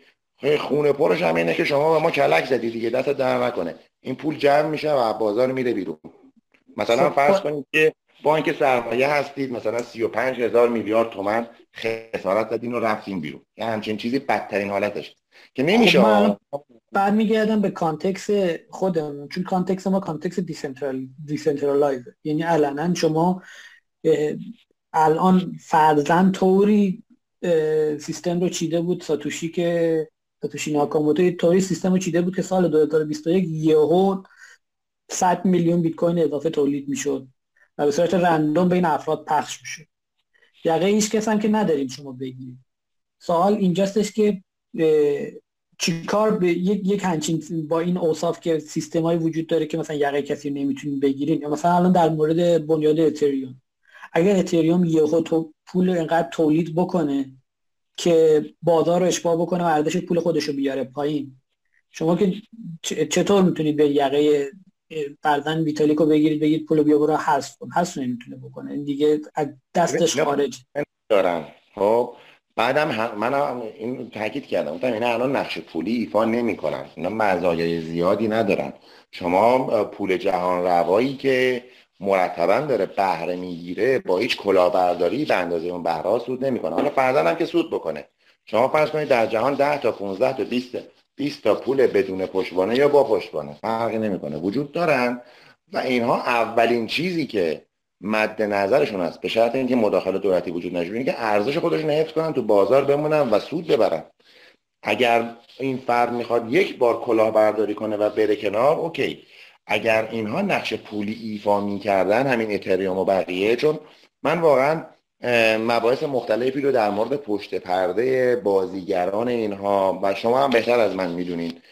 خونه پرش هم اینه که شما به ما کلک زدی دیگه دست در نکنه. این پول جمع میشه و بازار میره بیرون. مثلا خب، فرض خب. کنید که بانک سرمایه هستید مثلا 35 هزار میلیارد تومن خسارت دادین و رفتین بیرون. یه همچین چیزی بدترین حالتش. که نمیشه خب بعد میگردم به context خودمون. چون context ما کانتکس decentral decentralize یعنی علنا شما الان فرضا طوری سیستم رو چیده بود ساتوشی که ساتوشی ناکاموتو. طوری سیستم رو چیده بود که سال 2021 یهو 100 میلیون بیت کوین اضافه تولید می‌شد و به صورت رندوم بین افراد پخش می‌شد. یقه هیچ کس هم که نداریم شما بگیرید. سوال اینجاستش که چیکار به یک یک همچین با این اوصاف که سیستمایی وجود داره که مثلا یقه کسی نمی‌تونید بگیرین یا مثلا الان در مورد بنیاد اتریوم. اگر اتریوم یهو تو پول اینقدر تولید بکنه که بازار رو اشباه بکنه و ارزش پول خودش رو بیاره پایین شما که چطور می‌تونید به یقه فرزن ویتالیکو بگیرید بگید پول بیا برو حذف کن. حذف نمی‌تونه بکنه. دیگه از دستش خارج. دارن خب بعدم من این تاکید کردم. گفتم اینا الان نقش پولی ایفا نمی‌کنن. اینا مزایای زیادی ندارن. شما پول جهان روایی که مرتبا داره بهره می‌گیره با هیچ کلاهبرداری به اندازه اون بهره سود نمی‌کنه. حالا فرضاً هم که سود بکنه. شما فرض کنید در جهان 10 تا 15 تا 20 20 تا پول بدون پشتوانه یا با پشتوانه؟ فرقی نمی‌کنه وجود دارن. و اینها اولین چیزی که مد نظرشون است به شرط اینکه مداخله دولتی وجود نشه که ارزش خودشون حفظ کنن تو بازار بمونن و سود ببرن. اگر این فرد می‌خواد یک بار کلاهبرداری کنه و بره کنار اوکی. اگر اینها نقش پولی ایفا می‌کردن همین اتریوم و بقیه چون من واقعا مباحث مختلفی رو در مورد پشت پرده بازیگران اینها و شما هم بهتر از من می‌دونید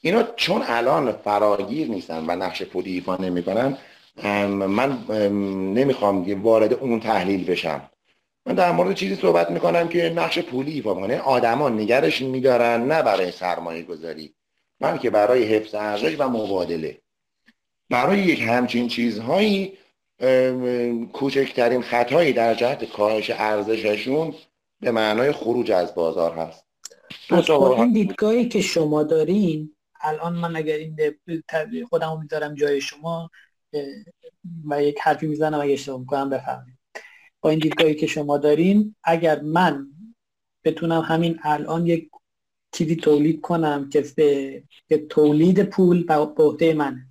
اینا چون الان فراگیر نیستن و نقش پولی ایفا نمی‌کنن من نمی‌خوام وارد اون تحلیل بشم. من در مورد چیزی صحبت می‌کنم که نقش پولی ایفا می‌کنه. آدما نگرش میدارن نه برای سرمایه گذاری بلکه برای حفظ ارزش و مبادله. برای یک همچین چیزهایی کوچکترین خطایی در جهت کاهش ارزششون به معنای خروج از بازار هست از این دیدگاهی که شما دارین الان من اگر این خودمو می‌ذارم جای شما و یک حرفی می‌زنم اگه اشتباه می‌کنم بفهمید با این دیدگاهی که شما دارین اگر من بتونم همین الان یک چیزی تولید کنم که به تولید پول به عهده منه.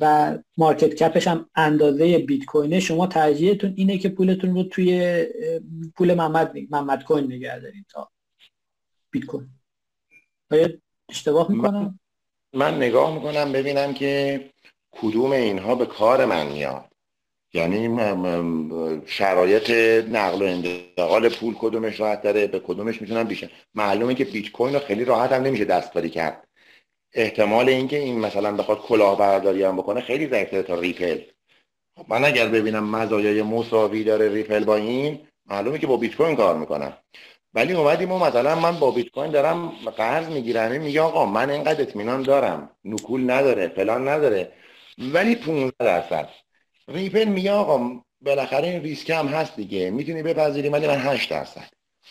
و مارکت کپش هم اندازه بیت کوینه. شما ترجیحتون اینه که پولتون رو توی پول محمد محمد کوین نگه دارید تا بیت کوین. اشتباه می‌کنم؟ من نگاه می‌کنم ببینم که کدوم اینها به کار من میاد یعنی شرایط نقل و انتقال پول کدومش راحت داره به کدومش می‌تونم بیشتر. معلومه که بیت کوین رو خیلی راحت هم نمیشه دستکاری کرد. احتمال اینکه این مثلا بخواد کلاهبرداری هم بکنه خیلی ضعیفه تا ریپل. خب من اگر ببینم مزایای مساوی داره ریپل با این معلومه که با بیت کوین کار می‌کنم ولی اومدیم ما مثلا من با بیت کوین دارم قرض می‌گیرم. میگه آقا من اینقدر اطمینان دارم. نکول نداره فلان نداره. ولی 15 درصد. ریپل میگه آقا بالاخره این ریسک هم هست دیگه. می‌تونی بپذیری ولی من 8 درصد.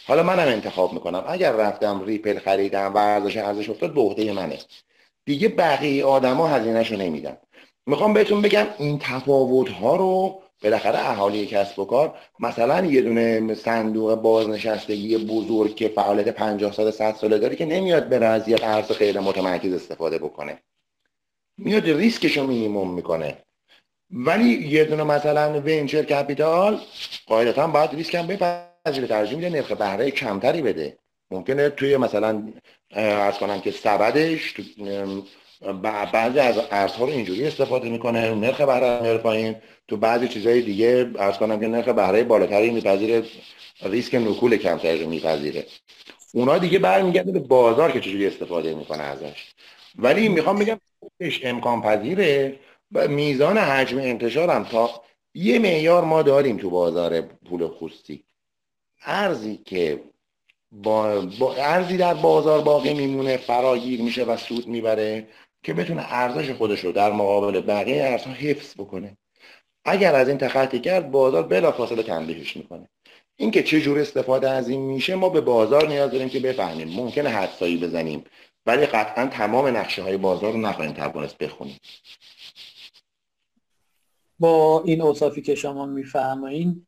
حالا منم انتخاب می‌کنم. اگر رفتم ریپل خریدم و ارزش ارزش افتاد به عهده منه. دیگه بقیه آدما هزینهشو نمیدن. می‌خوام بهتون بگم این تفاوت ها رو بالاخره اهالی کسب و کار مثلا یه دونه صندوق بازنشستگی بزرگ که فعالیت 50 سال 100 ساله داره که نمیاد به از ارز غیر متمرکز استفاده بکنه. میاد ریسکش رو مینیموم می‌کنه. ولی یه دونه مثلا venture capital قاعدتا باید ریسک هم بپذیره ترجیح میده نرخ بهره کمتری بده. ممکنه توی مثلا ارز کنم که سبدش بعضی از ارزها رو اینجوری استفاده می‌کنه نرخ بهره میاره پایین. تو بعضی چیزهای دیگه ارز کنم که نرخ بهره بالاتری میپذیره ریسک نکول کمتری رو میپذیره. اونا دیگه برمیگرده به بازار که چجوری استفاده می‌کنه ازش. ولی می‌خوام بگم امکان پذیره و میزان حجم انتشارم تا یه معیار ما داریم تو بازار پول خصوصی. ارزی که با, با ارزی در بازار باقی میمونه فراگیر میشه و سود می‌بره که بتونه ارزش خودش رو در مقابل بقیه ارزها حفظ بکنه. اگر از این تخطی کرد بازار بلافاصله تنبیهش می‌کنه. اینکه چه جور استفاده از این میشه ما به بازار نیاز داریم که بفهمیم. ممکنه حدسایی بزنیم ولی قطعا تمام نقشه های بازار رو نخواهیم توانست بخونیم. با این اوصافی که شما می‌فهمین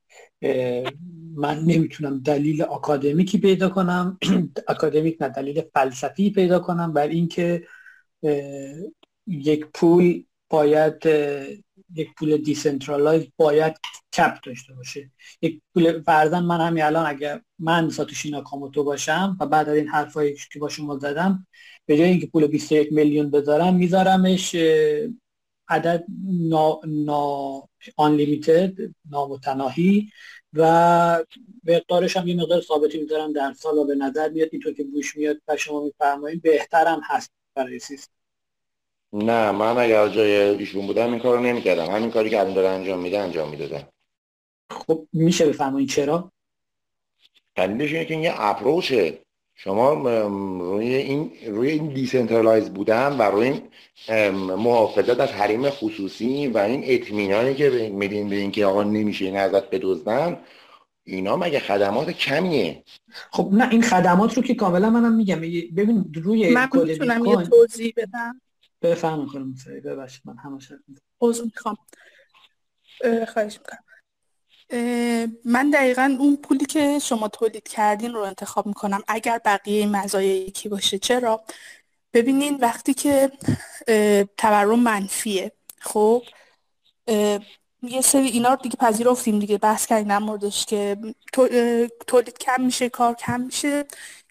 من نمی‌تونم دلیل اکادمیکی پیدا کنم اکادمیک نه دلیل فلسفی پیدا کنم بر اینکه یک پول باید یک پول decentralize باید cap داشته باشه. یک پول فرضا من همین الان اگر من ساتوشی ناکاموتو باشم و بعد از این حرفایی که با شما زدم به جای اینکه پول 21 میلیون بذارم میذارمش عدد نا, نا نامتناهی و مقدارش هم یه مقدار ثابتی می‌ذارم در سال و به نظر میاد. اینطور که بوش میاد و شما میفرمایید بهترم هست برای سیستم. نه من اگر جای ایشون بودم این کارو نمی‌کردم. همین کاری که الان داره انجام میده انجام می‌دادم خب میشه بفرمایید چرا؟ دلیلش اینه که این یه approach ه. شما روی این روی این decentralize بودن و روی این محافظت از حریم خصوصی و این اطمینانی که میدین به اینکه آقا نمیشه این ازت بدزدن اینا مگه خدمات کمیه؟ خب نه این خدمات رو که کاملا منم میگم. ببین روی من می‌تونم یه توضیح بدم؟ بفهم کنم ببخشید من همش می‌خوام. خواهش می‌کنم. من دقیقا اون پولی که شما تولید کردین رو انتخاب می‌کنم. اگر بقیه مزایای یکی باشه چرا؟ ببینین وقتی که تورم منفیه خب؟ یه سری اینا رو دیگه پذیرفتیم دیگه بحث کردیم موردش که تولید کم میشه کار کم میشه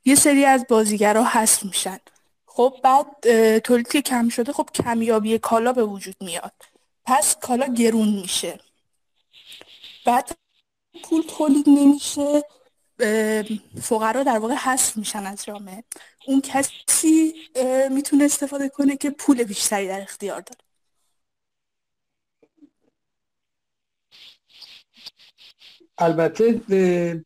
یه سری از بازیگرا هست میشن. خب بعد تولید که کم شده خب کمیابی کالا به وجود میاد. پس کالا گرون میشه. بعد پول تولید نمیشه فقرا در واقع حذف میشن از جامعه. اون کسی می‌تونه استفاده کنه که پول بیشتری در اختیار داره. البته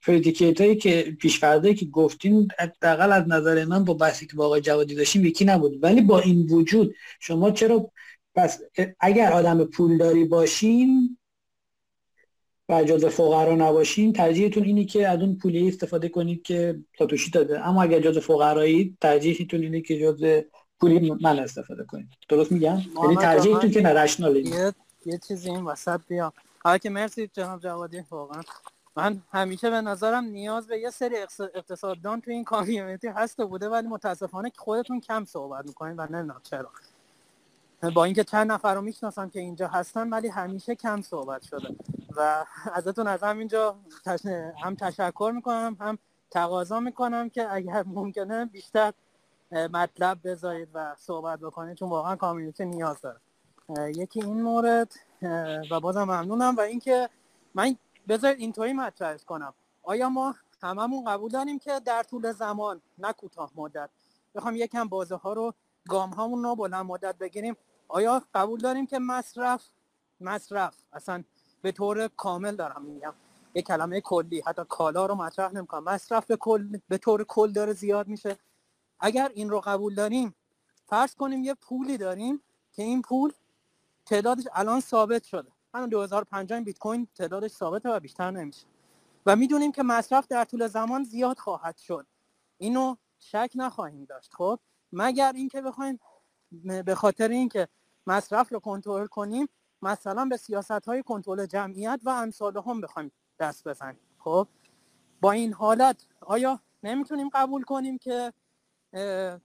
پردیکیت هایی که پیشفرده که گفتین حداقل از نظر من با بحثی که با آقای جوادی داشتیم یکی نبود. ولی با این وجود شما چرا پس اگر آدم پولداری باشین و جز فقرا نباشین ترجیحتون اینی که از اون پولی استفاده کنید که ساتوشی داده. اما اگر جز فقرایی ترجیحتون اینه که جز پولی من استفاده کنید. درست میگم؟ یعنی ترجیحتون که نرشناله یه یه چیزی این وسط بیام. حالا که مرسی جناب جوادی واقعا. من همیشه به نظرم نیاز به یه سری اقتصاددان تو این کامیونیتی هست و بوده ولی متاسفانه که خودتون کم صحبت می‌کنین و نمی‌دونم چرا. با اینکه چند نفر رو می‌شناسم که اینجا هستن ولی همیشه کم صحبت شده. و ازتون از همینجا هم تشکر می‌کنم هم تقاضا می‌کنم که اگر ممکنه بیشتر مطلب بذارید و صحبت بکنید. چون واقعا کامیونیتی نیاز داره. یکی این مورد و بازم ممنونم. و اینکه من بذارید اینطوری مطرح کنم. آیا ما هممون قبول داریم که در طول زمان نه کوتاه مدت بخوام یکم بازه ها رو گام هامون رو بلند مدت بگیریم؟ آیا قبول داریم که مصرف مصرف؟ اصلا به طور کامل دارم میگم. یه کلمه کلی حتی کالا رو مطرح نمی‌کنم. مصرف به کل به طور کل داره زیاد میشه. اگر این رو قبول داریم فرض کنیم یه پولی داریم که این پول تعدادش الان ثابت شده. همون 2050 بیت کوین تعدادش ثابته و بیشتر نمیشه. و می‌دونیم که مصرف در طول زمان زیاد خواهد شد. اینو شک نخواهیم داشت. خب مگر اینکه بخوایم به خاطر اینکه مصرف رو کنترل کنیم مثلا به سیاست های کنترل جمعیت و امثال هم بخوایم دست بزنیم. خب؟ با این حالت آیا نمی‌تونیم قبول کنیم که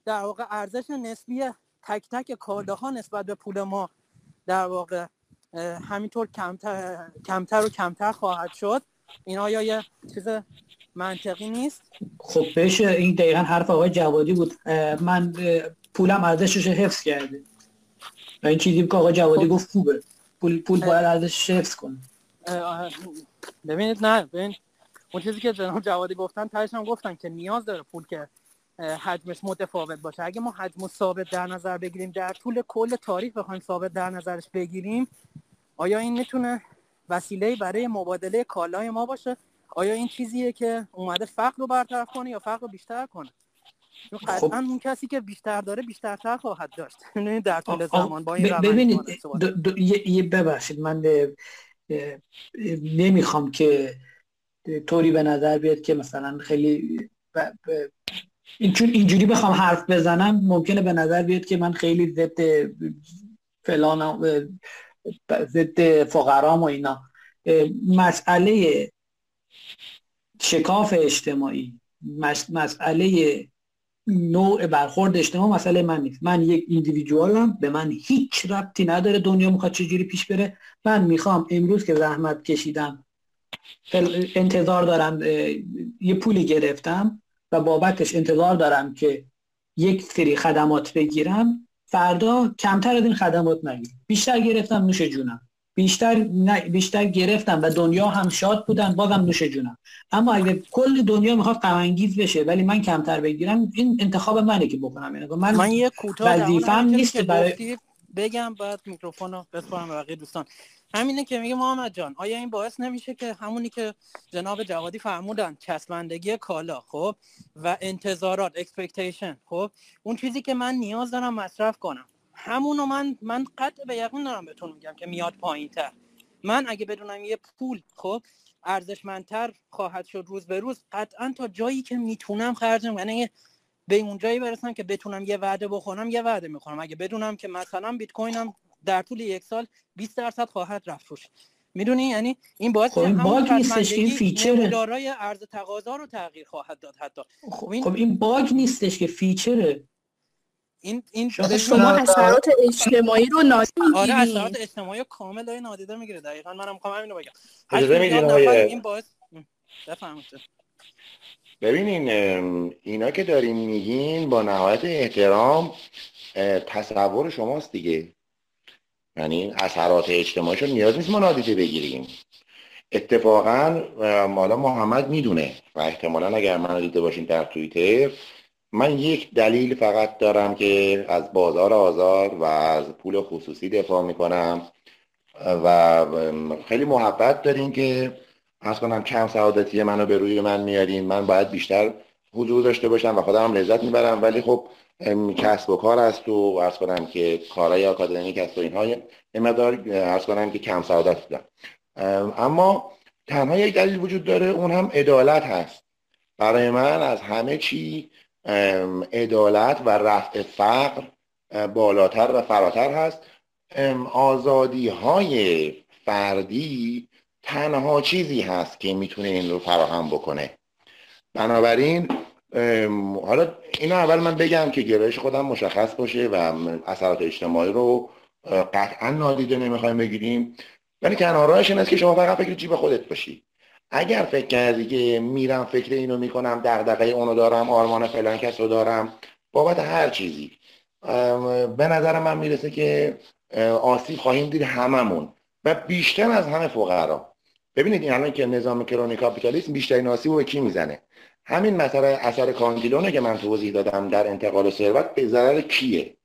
در واقع ارزش نسبی تک تک کالاها نسبت به پول ما در واقع همینطور کمتر, کمتر و کمتر خواهد شد؟ این آیا یه چیز منطقی نیست؟ خب بشه این دقیقا حرف آقای جوادی بود. من پولم ارزشش حفظ کرده و این چیزی که آقای جوادی. گفت خوبه پول پول باید ارزشش حفظ کنه ببینید نه ببین اون چیزی که جناب جوادی گفتن تایش هم گفتن که نیاز داره پول که حجمش متفاوت باشه اگه ما حجم ثابت در نظر بگیریم در طول کل تاریخ بخوایم ثابت در نظرش بگیریم آیا این می‌تونه وسیله برای مبادله کالای ما باشه آیا این چیزیه که اومده فقر رو برطرف کنه یا فقر رو بیشتر کنه خب. اون کسی که بیشتر داره بیشترتر خواهد داشت. یعنی در طول زمان با این ببینید یه ببخشید من نمی‌خوام که طوری به نظر بیاد که مثلا خیلی این چون اینجوری بخوام حرف بزنم ممکنه به نظر بیاد که من خیلی ضد فلان ضد فقرام و اینا. مسئله شکاف اجتماعی مسئله نوع برخورد اجتماع مسئله من نیست. من یک ایندیویدوالم به من هیچ ربطی نداره دنیا می‌خواد چجوری پیش بره. من می‌خوام امروز که زحمت کشیدم انتظار دارم یه پولی گرفتم و بابتش انتظار دارم که یک سری خدمات بگیرم. فردا کمتر از این خدمات نگیرم. بیشتر گرفتم نوش جونم. بیشتر بیشتر گرفتم و دنیا هم شاد بودن بازم نوش جونم. اما اگه کل دنیا می‌خواد غم بشه ولی من کمتر بگیرم این انتخاب منه که بکنم. یعنی من, من یه وظیفه‌ام نیست برای بگم بعد میکروفون رو بسپارم به بقیه دوستان. همینه که میگه محمد جان آیا این باعث نمیشه که همونی که جناب جوادی فرمودن چسبندگی کالا خب و انتظارات expectation خب اون چیزی که من نیاز دارم مصرف کنم. همونو من من قطع به یقین دارم بهتون میگم که میاد پایین تر من اگه بدونم یه پول خب ارزشمندتر خواهد شد روز به روز قطعا تا جایی که می‌تونم خرجم. یعنی به اون جایی برسم که بتونم یه وعده بخورم یه وعده می‌خورم. اگه بدونم که مثلا بیت کوینم در طول یک سال 20 درصد خواهد رفت روش. می‌دونی؟ یعنی این باعث خب bug نیستش این feature ه. دارای ارز تقاضا رو تغییر خواهد داد حتی. خب این, خب این باگ نیستش که فیچره. این این شما اثرات اجتماعی رو نادیده می‌گیری آره اثرات اجتماعی کامل داره نادیده می‌گیره. دقیقاً منم می‌خوام همین رو بگم اجازه میدین این باعث بفهمید ببینین اینا که داریم میگین با نهایت احترام تصور شماست دیگه. یعنی اثرات اجتماعیشو نیاز نیست ما نادیده بگیریم. اتفاقا مالا محمد می‌دونه و احتمالا اگر من دیده باشین در توییتر من یک دلیل فقط دارم که از بازار آزاد و از پول خصوصی دفاع می‌کنم و خیلی محبت داریم که از کنم کم سعادتی منو به روی من میارین. من باید بیشتر حضور داشته باشم و خودم لذت می‌برم. ولی خب کسب و کار است و ارز کنم که کارهای آکادمیک است و اینها یه مقدار ارز کنم که کم سعادت بودم اما تنها یک دلیل وجود داره اون هم عدالت هست. برای من از همه چی عدالت و رفع فقر بالاتر و فراتر هست. آزادی های فردی تنها چیزی هست که می‌تونه این رو فراهم بکنه. بنابراین حالا اینو اول من بگم که گرایش خودم مشخص باشه و اثرات اجتماعی رو قطعا نادیده نمی‌خوایم بگیریم. ولی تنها راهش این است که شما فقط فکر جیب خودت باشی. اگر فکر کردی که میرم فکر اینو می‌کنم دغدغه اونو دارم آرمان فلان کس رو دارم بابت هر چیزی. به نظر من می‌رسه که آسیب خواهیم دید هممون و بیشتر از همه فقرا. ببینید این الان که نظام کرونی کاپیتالیسم بیشترین آسیب رو به کی می‌زنه؟ همین مثلا اثر کانتیلونه که من توضیح دادم در انتقال ثروت به ضرر کیه؟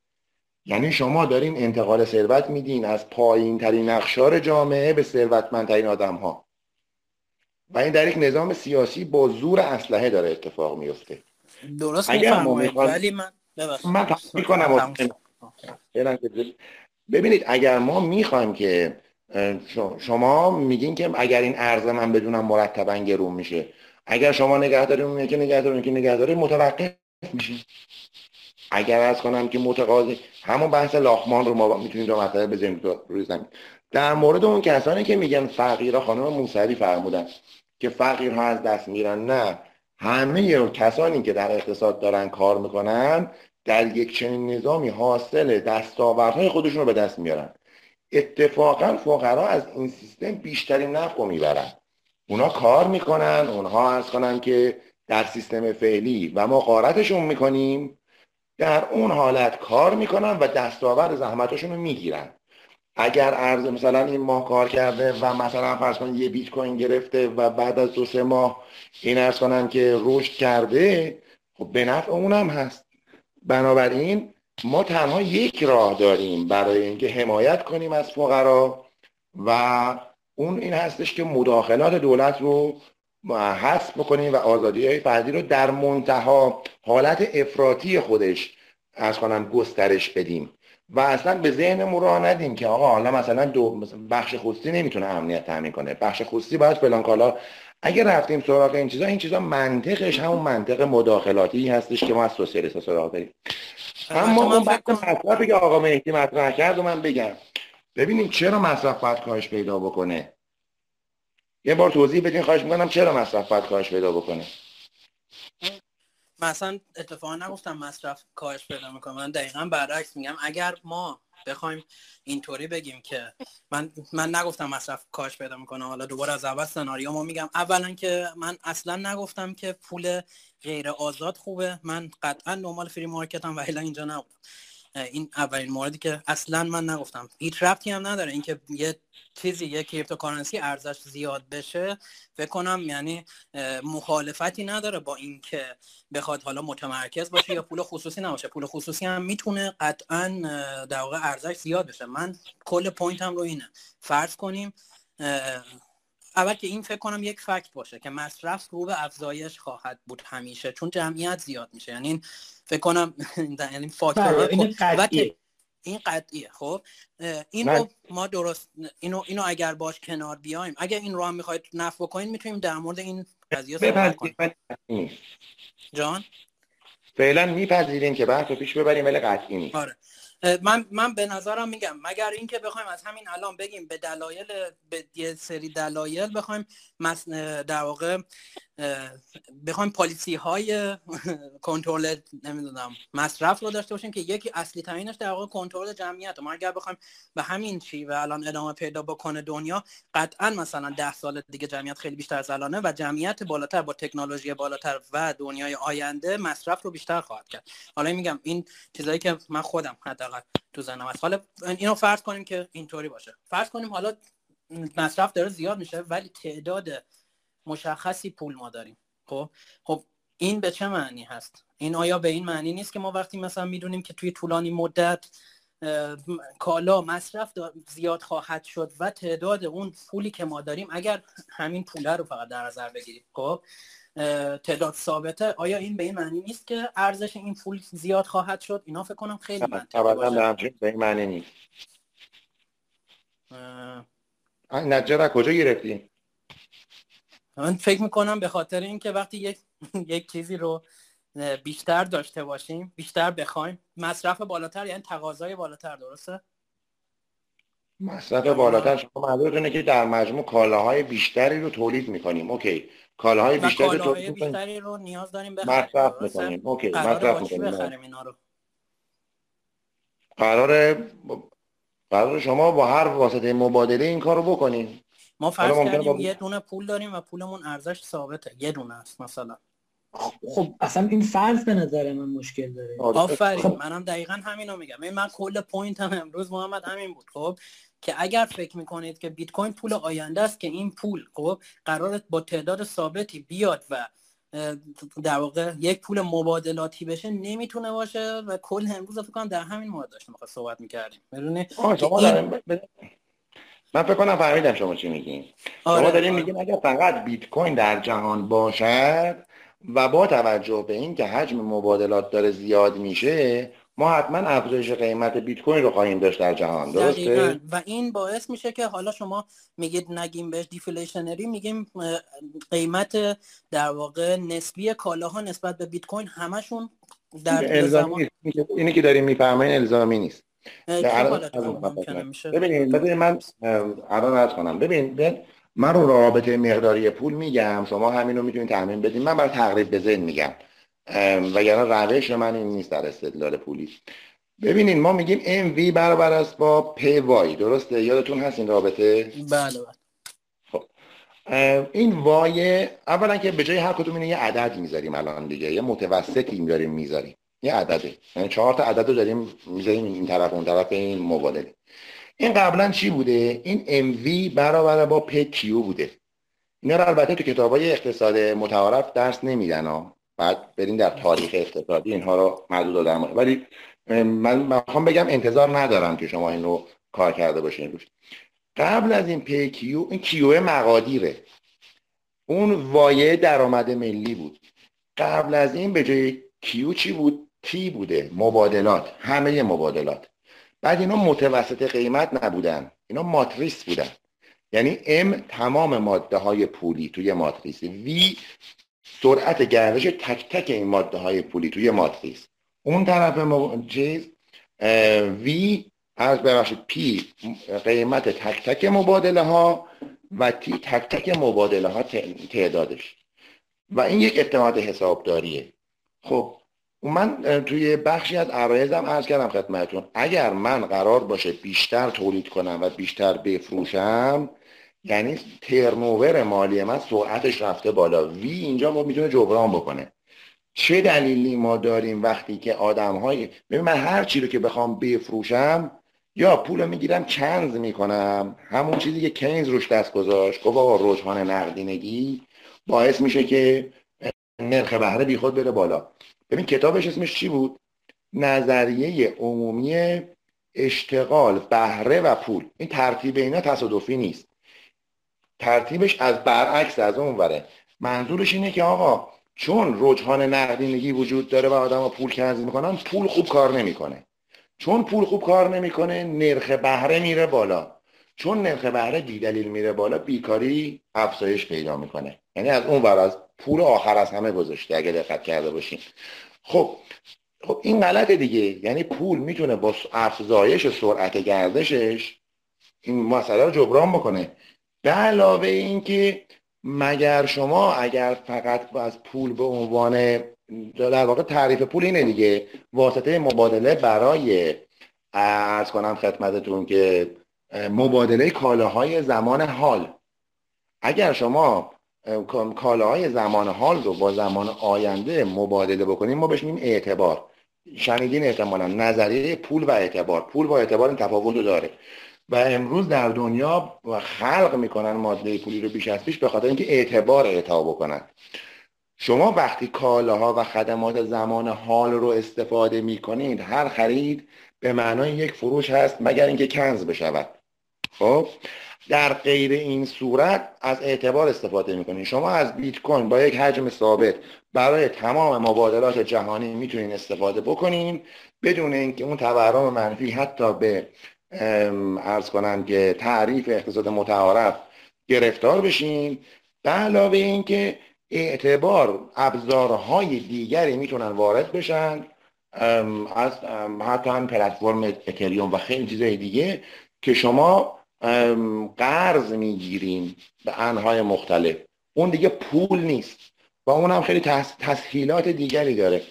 یعنی شما دارین انتقال ثروت میدین از پایین ترین نقشار جامعه به ثروتمندترین آدم ها و این در یک نظام سیاسی با زور اسلحه داره اتفاق میفته. درست میفرمایید ولی من من می‌کنم. ببینید اگر ما می‌خوایم که شما میگین که اگر این ارز من بدونم مرتبا گرون میشه. اگر شما نگهداری اون که نگهداری که نگهداری متوقف میشه اگر از کنم که متقاضی همون بحث لاخمان رو ما می‌تونیم دو مسئله بزنیم روی زمین. در مورد اون کسانی که میگن فقیرها خانم موسوی فرمودن. که فقیرها از دست میرن. نه. همه کسانی که در اقتصاد دارن کار می‌کنن در یک چنین نظامی حاصل دستاوردهای خودشون رو به دست میارن. اتفاقا فقرا از این سیستم بیشترین نفع رو می‌برن. اونا کار می‌کنن اونها از کنن که در سیستم فعلی و ما قارتشون می‌کنیم. در اون حالت کار می‌کنن و دستاورد زحمتشون رو می‌گیرن. اگر ارز مثلا این ماه کار کرده و مثلا فرض کن یه بیت کوین گرفته و بعد از دو سه ماه این ارز کنن که رشد کرده خب به نفع اونم هست. بنابراین ما تنها یک راه داریم برای اینکه حمایت کنیم از فقرا و اون این هستش که مداخلات دولت رو حذف بکنیم و آزادی های فردی رو در منتها حالت افراطی خودش از کنم گسترش بدیم. و اصلا به ذهن راه ندیم که آقا حالا مثلا دو بخش خصوصی نمی‌تونه امنیت تامین کنه. بخش خصوصی باید فلان کالا. اگه رفتیم سراغ این چیزا این چیزا منطقش همون منطق مداخلاتی هستش که ما از سوسیالیست سراغ داریم. اما اون بحث مصرفی که آقا مهدی مطرح کرد و من بگم. ببینیم چرا مصرف باید کاهش پیدا بکنه. یه بار توضیح بدین خواهش می‌کنم چرا مصرف باید کاهش پیدا بکنه. مثلا اتفاقا نگفتم مصرف کاهش پیدا می‌کنه. من دقیقا برعکس میگم. اگر ما بخوایم اینطوری بگیم که من من نگفتم مصرف کاهش پیدا می‌کنه حالا دوباره از اول سناریو ما میگم. اولا که من اصلا نگفتم که پول غیر آزاد خوبه. من قطعا نرمال فری مارکت هم و اینجا نبودم. این اولین موردی که اصلا من نگفتم. هیچ ربطی هم نداره. اینکه یه چیزی یه cryptocurrency ارزش زیاد بشه فکر کنم یعنی مخالفتی نداره با اینکه بخواد حالا متمرکز باشه یا پول خصوصی نباشه. پول خصوصی هم می‌تونه قطعا در واقع ارزش زیاد بشه. من کل point م رو اینه. فرض کنیم اول که این فکر کنم یک fact باشه که مصرف رو به افزایش خواهد بود همیشه. چون جمعیت زیاد میشه. یعنی فکر کنم یعنی فاکتور بله، این قطعیه. خب؟ این رو ما درست اینو اینو اگر باش کنار بیایم اگر این رو هم می‌خواید نفع بکنید می‌تونیم در مورد این قضیه صحبت کنیم. جان؟ فعلا میپذیریم که بحث رو پیش ببریم ولی قطعی نیست. آره. من من به نظرم میگم مگر اینکه بخوایم از همین الان بگیم به دلایل به یه سری دلایل بخوایم در واقع بخوایم پالیسی های کنترل نمی‌دونم مصرف رو داشته باشیم که یکی اصلی ترینش در واقع کنترل جمعیت ما اگر بخوایم به همین چی و الان ادامه پیدا بکنه دنیا قطعا مثلا ده سال دیگه جمعیت خیلی بیشتر از الانه و جمعیت بالاتر با تکنولوژی بالاتر و دنیای آینده مصرف رو بیشتر خواهد کرد. حالا میگم این چیزایی که من خودم حداقل تو ذهنم هست. حالا اینو فرض کنیم که اینطوری باشه. فرض کنیم حالا مصرف داره زیاد میشه ولی تعداد مشخصی پول ما داریم. خب؟ خب این به چه معنی هست؟ این آیا به این معنی نیست که ما وقتی مثلا می‌دونیم که توی طولانی مدت کالا مصرف زیاد خواهد شد و تعداد اون پولی که ما داریم اگر همین پوله رو فقط در نظر بگیریم خب؟ تعداد ثابته. آیا این به این معنی نیست که ارزش این پول زیاد خواهد شد؟ اینا فکر کنم خیلی منطقی به این معنی نیست. نجره کجا گرفتیم من فکر می‌کنم به خاطر اینکه وقتی یک یک چیزی رو بیشتر داشته باشیم بیشتر بخوایم مصرف بالاتر یعنی تقاضای بالاتر درسته؟ مصرف بالاتر شما منظورتونه که در مجموع کالاهای بیشتری رو تولید می‌کنیم. اوکی. کالاهای بیشتری بیشتری رو نیاز داریم بخریم مصرف می‌کنیم. اوکی مصرف می‌کنیم. رو؟ قرار قرار شما با هر واسطه مبادله این کار رو بکنیم ما فرض کردیم یه دونه پول داریم و پولمون ارزش ثابته. یه دونه است مثلا. خب اصلا این فرض به نظر من مشکل داره. آره. آفرین. خب. منم دقیقا همینو میگم. من کل point م امروز محمد همین بود. خب؟ که اگر فکر می‌کنید که بیت کوین پول آینده است که این پول خب قراره با تعداد ثابتی بیاد و در واقع یک پول مبادلاتی بشه نمی‌تونه باشه و کل امروز فکر کنم در همین مورد داشتیم صحبت می‌کردیم بدون من فکر کنم فهمیدم شما چی میگین. آره، شما دارین آره. میگین اگر فقط بیت کوین در جهان باشد و با توجه به این که حجم مبادلات داره زیاد میشه ما حتما افزایش قیمت بیت کوین رو خواهیم داشت در جهان درسته؟ و این باعث میشه که حالا شما میگید نگیم بهش deflationary میگیم قیمت در واقع نسبی کالاها نسبت به بیت کوین همشون در زمان... اینی که داریم می‌فهمین الزامی نیست. ببینید من الان عرض کنم. ببین من رو رابطه مقداری پول میگم شما همین رو می‌تونید تحمیل بدین. من برای تقریب به ذهن میگم. وگرنه روش من این نیست در استدلال پولی ببینید ما میگیم MV برابر است با PY درسته؟ یادتون هست این رابطه؟ بله بله. خب. این وای اولا که به جای هر کدوم یه عدد می‌ذاریم الان دیگه یه متوسطی می‌ذاریم می‌ذاریم. یه عدده. یعنی چهار تا عدد رو داریم می‌ذاریم این طرف اون طرف این مبادله. این قبلا چی بوده؟ این MV برابر با PQ بوده. اینا رو البته تو کتاب های اقتصاد متعارف درس نمیدن ها. بعد برین در تاریخ اقتصادی اینها رو محدود دادن ولی من می‌خوام بگم انتظار ندارم که شما این کار کرده باشین روش. قبل از این PQ این کیو مقادیره. اون وایه درآمد ملی بود. قبل از این به جای کیو چی بود؟ تی بوده. مبادلات. همه مبادلات. بعد اینا متوسط قیمت نبودن. اینا ماتریس بودن. یعنی M تمام ماده های پولی توی ماتریس. V سرعت گردش تک تک این ماده های پولی توی ماتریس اون طرف م... چیز V از ببخشید P قیمت تک تک مبادله ها و T تک تک مبادله ها تعدادش. و این یک اعتماد حسابداریه. خب من توی بخشی از عرایزم عرض کردم خدمتتون اگر من قرار باشه بیشتر تولید کنم و بیشتر بفروشم یعنی ترنوور مالی من سرعتش رفته بالا. وی اینجا ما می‌تونه جبران بکنه. چه دلیلی ما داریم وقتی که آدم های من هر چی رو که بخوام بفروشم یا پول می‌گیرم کنز می‌کنم. همون چیزی که کنز روش دست گذاشت گفت آقا رجحان نقدینگی باعث میشه که نرخ بهره بیخود بره بالا. ببین کتابش اسمش چی بود؟ نظریه عمومی اشتغال بهره و پول. این ترتیب اینا تصادفی نیست. ترتیبش از برعکس از اون وره. منظورش اینه که آقا چون رجحان نقدینگی وجود داره و آدم پول کنز می‌کنن پول خوب کار نمی‌کنه. چون پول خوب کار نمی‌کنه نرخ بهره میره بالا. چون نرخ بهره دلیل میره بالا بیکاری افزایش پیدا می‌کنه. یعنی از اون ور از پول آخر از همه گذاشته اگه دقت کرده باشین. خب خب این غلطه دیگه. یعنی پول می‌تونه با افزایش سرعت گردشش این مسئله رو جبران بکنه. به علاوه اینکه مگر شما اگر فقط از پول به عنوان در واقع تعریف پول اینه دیگه واسطه مبادله برای ارز کنم خدمتتون که مبادله کالاهای زمان حال. اگر شما کالاهای زمان حال رو با زمان آینده مبادله بکنیم ما بهش میگیم اعتبار. شنیدین احتمالا نظریه پول و اعتبار. پول با اعتبار این تفاوت رو داره. و امروز در دنیا خلق می‌کنن ماده پولی رو بیش از پیش به خاطر اینکه اعتبار اعطا بکنن. شما وقتی کالاها و خدمات زمان حال رو استفاده می‌کنید هر خرید به معنای یک فروش هست مگر اینکه کنز بشود. خب در غیر این صورت از اعتبار استفاده می‌کنید. شما از بیت کوین با یک حجم ثابت برای تمام مبادلات جهانی می‌تونید استفاده بکنین بدون اینکه اون تورم منفی حتی به ارز کنم که تعریف اقتصاد متعارف گرفتار بشین به علاوه اینکه اعتبار ابزارهای دیگری می‌تونن وارد بشن. از حتی هم پلتفرم اتریوم و خیلی چیزهای دیگه که شما قرض می‌گیرین به انهای مختلف. اون دیگه پول نیست و اون هم خیلی تسهیلات دیگری داره.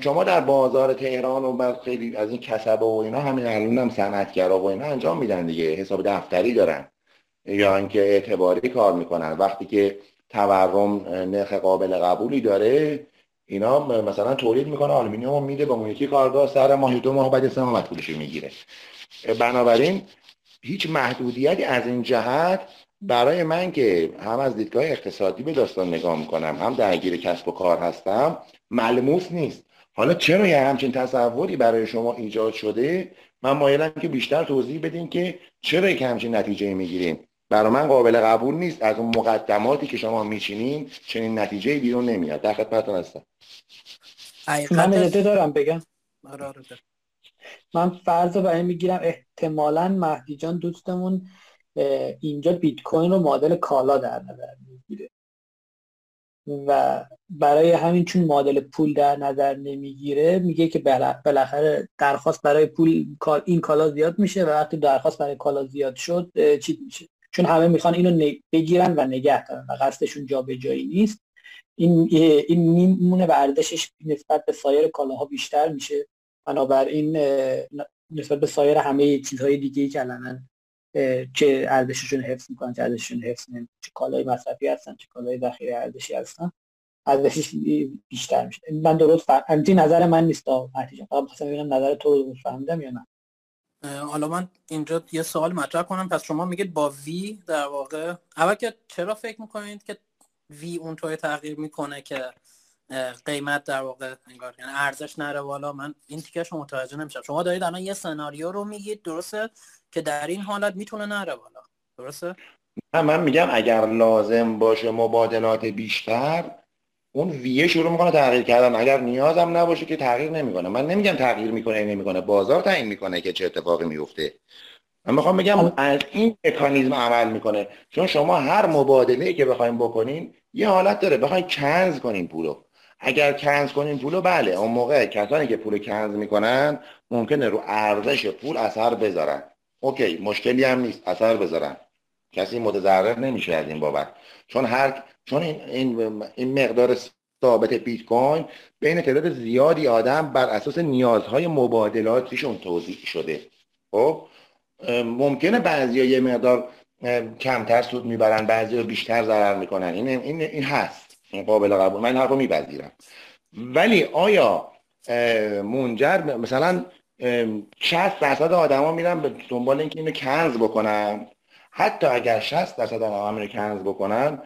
شما در بازار تهران و خیلی از این کسبه و اینا همین الان هم صنعتگرا و اینا انجام میدن دیگه حساب دفتری دارن. یا اینکه اعتباری کار می‌کنن. وقتی که تورم نرخ قابل قبولی داره اینا مثلا تولید می‌کنه آلومینیوم میده به اون یکی کارگاه سر ماه یا دو ماه بعدش پولش می‌گیره. بنابراین هیچ محدودیتی از این جهت برای من که هم از دیدگاه اقتصادی به داستان نگاه می‌کنم هم درگیر کسب و کار هستم ملموس نیست. حالا چرا یه همچین تصوری برای شما ایجاد شده؟ من مایلم که بیشتر توضیح بدین که چرا یک همچین نتیجه می‌گیریم برای من قابل قبول نیست از اون مقدماتی که شما میچینین چنین نتیجه بیرون نمیاد. در خدمتتون هستم. من اجازه دارم بگم. آره، آره، من فرض رو برای می‌گیرم احتمالا مهدی جان دوستمون اینجا بیت کوین رو مدل کالا در نظر می‌گیره. و برای همین چون مدل پول در نظر نمی‌گیره میگه که بالاخره درخواست برای پول این کالا زیاد میشه و وقتی درخواست برای کالا زیاد شد چی میشه چون همه می‌خوان اینو بگیرن و نگه دارن و قصدشون جایی نیست. این این میمونه و ارزشش نسبت به سایر کالاها بیشتر میشه. بنابراین نسبت به سایر همه چیزهای دیگه که الان چه ارزششون حفظ می‌کنن چه ارزششون حفظ نمی‌کنن چه کالای مصرفی هستن چه کالای ذخیره ارزشی هستن. ارزشش بیشتر میشه. من درست فهم نظر من نیست نتیجه فقط خواستم ببینم نظر تو رو فهمیدم یا نه. حالا من اینجا یه سوال مطرح کنم. پس شما میگید با وی در واقع اول که چرا فکر می‌کنید که وی اونطوری تغییر می‌کنه که قیمت در واقع انگار یعنی ارزش نره بالا؟ من این تیکش متوجه نمیشم. شما دارید الان یه سناریو رو میگید درسته؟ که در این حالت می‌تونه نره بالا. درسته؟ نه من میگم اگر لازم باشه مبادلات بیشتر اون ویه شروع می‌کنه تغییر کردن. اگر نیازم نباشه که تغییر نمی‌کنه. من نمیگم تغییر می‌کنه نمی‌کنه. بازار تعیین می‌کنه که چه اتفاقی میفته من می‌خوام بگم از این مکانیزم عمل می‌کنه. چون شما هر مبادله که بخوایم بکنین یه حالت داره. بخواین کنز کنین پولو. اگر کنز کنین پولو بله. اون موقع کسانی که پول کنز می‌کنن ممکنه رو ارزش پول اثر بذارن. اوکی مشکلی هم نیست اثر بذارن کسی متضرر نمیشه از این بابت. چون هر چون این, این, این مقدار ثابت بیت کوین بین تعداد زیادی آدم بر اساس نیازهای مبادلاتیشون توضیح شده. خب؟ ممکنه بعضیا یه مقدار کمتر سود می‌برن بعضی بیشتر ضرر می‌کنن. این این این هست. این قابل قبول. من حرفو میپذیرم. ولی آیا منجر مثلا 60 درصد آدما میرن به دنبال اینکه اینو کنز بکنن. حتی اگر 60 درصد آدما اینو کنز بکنن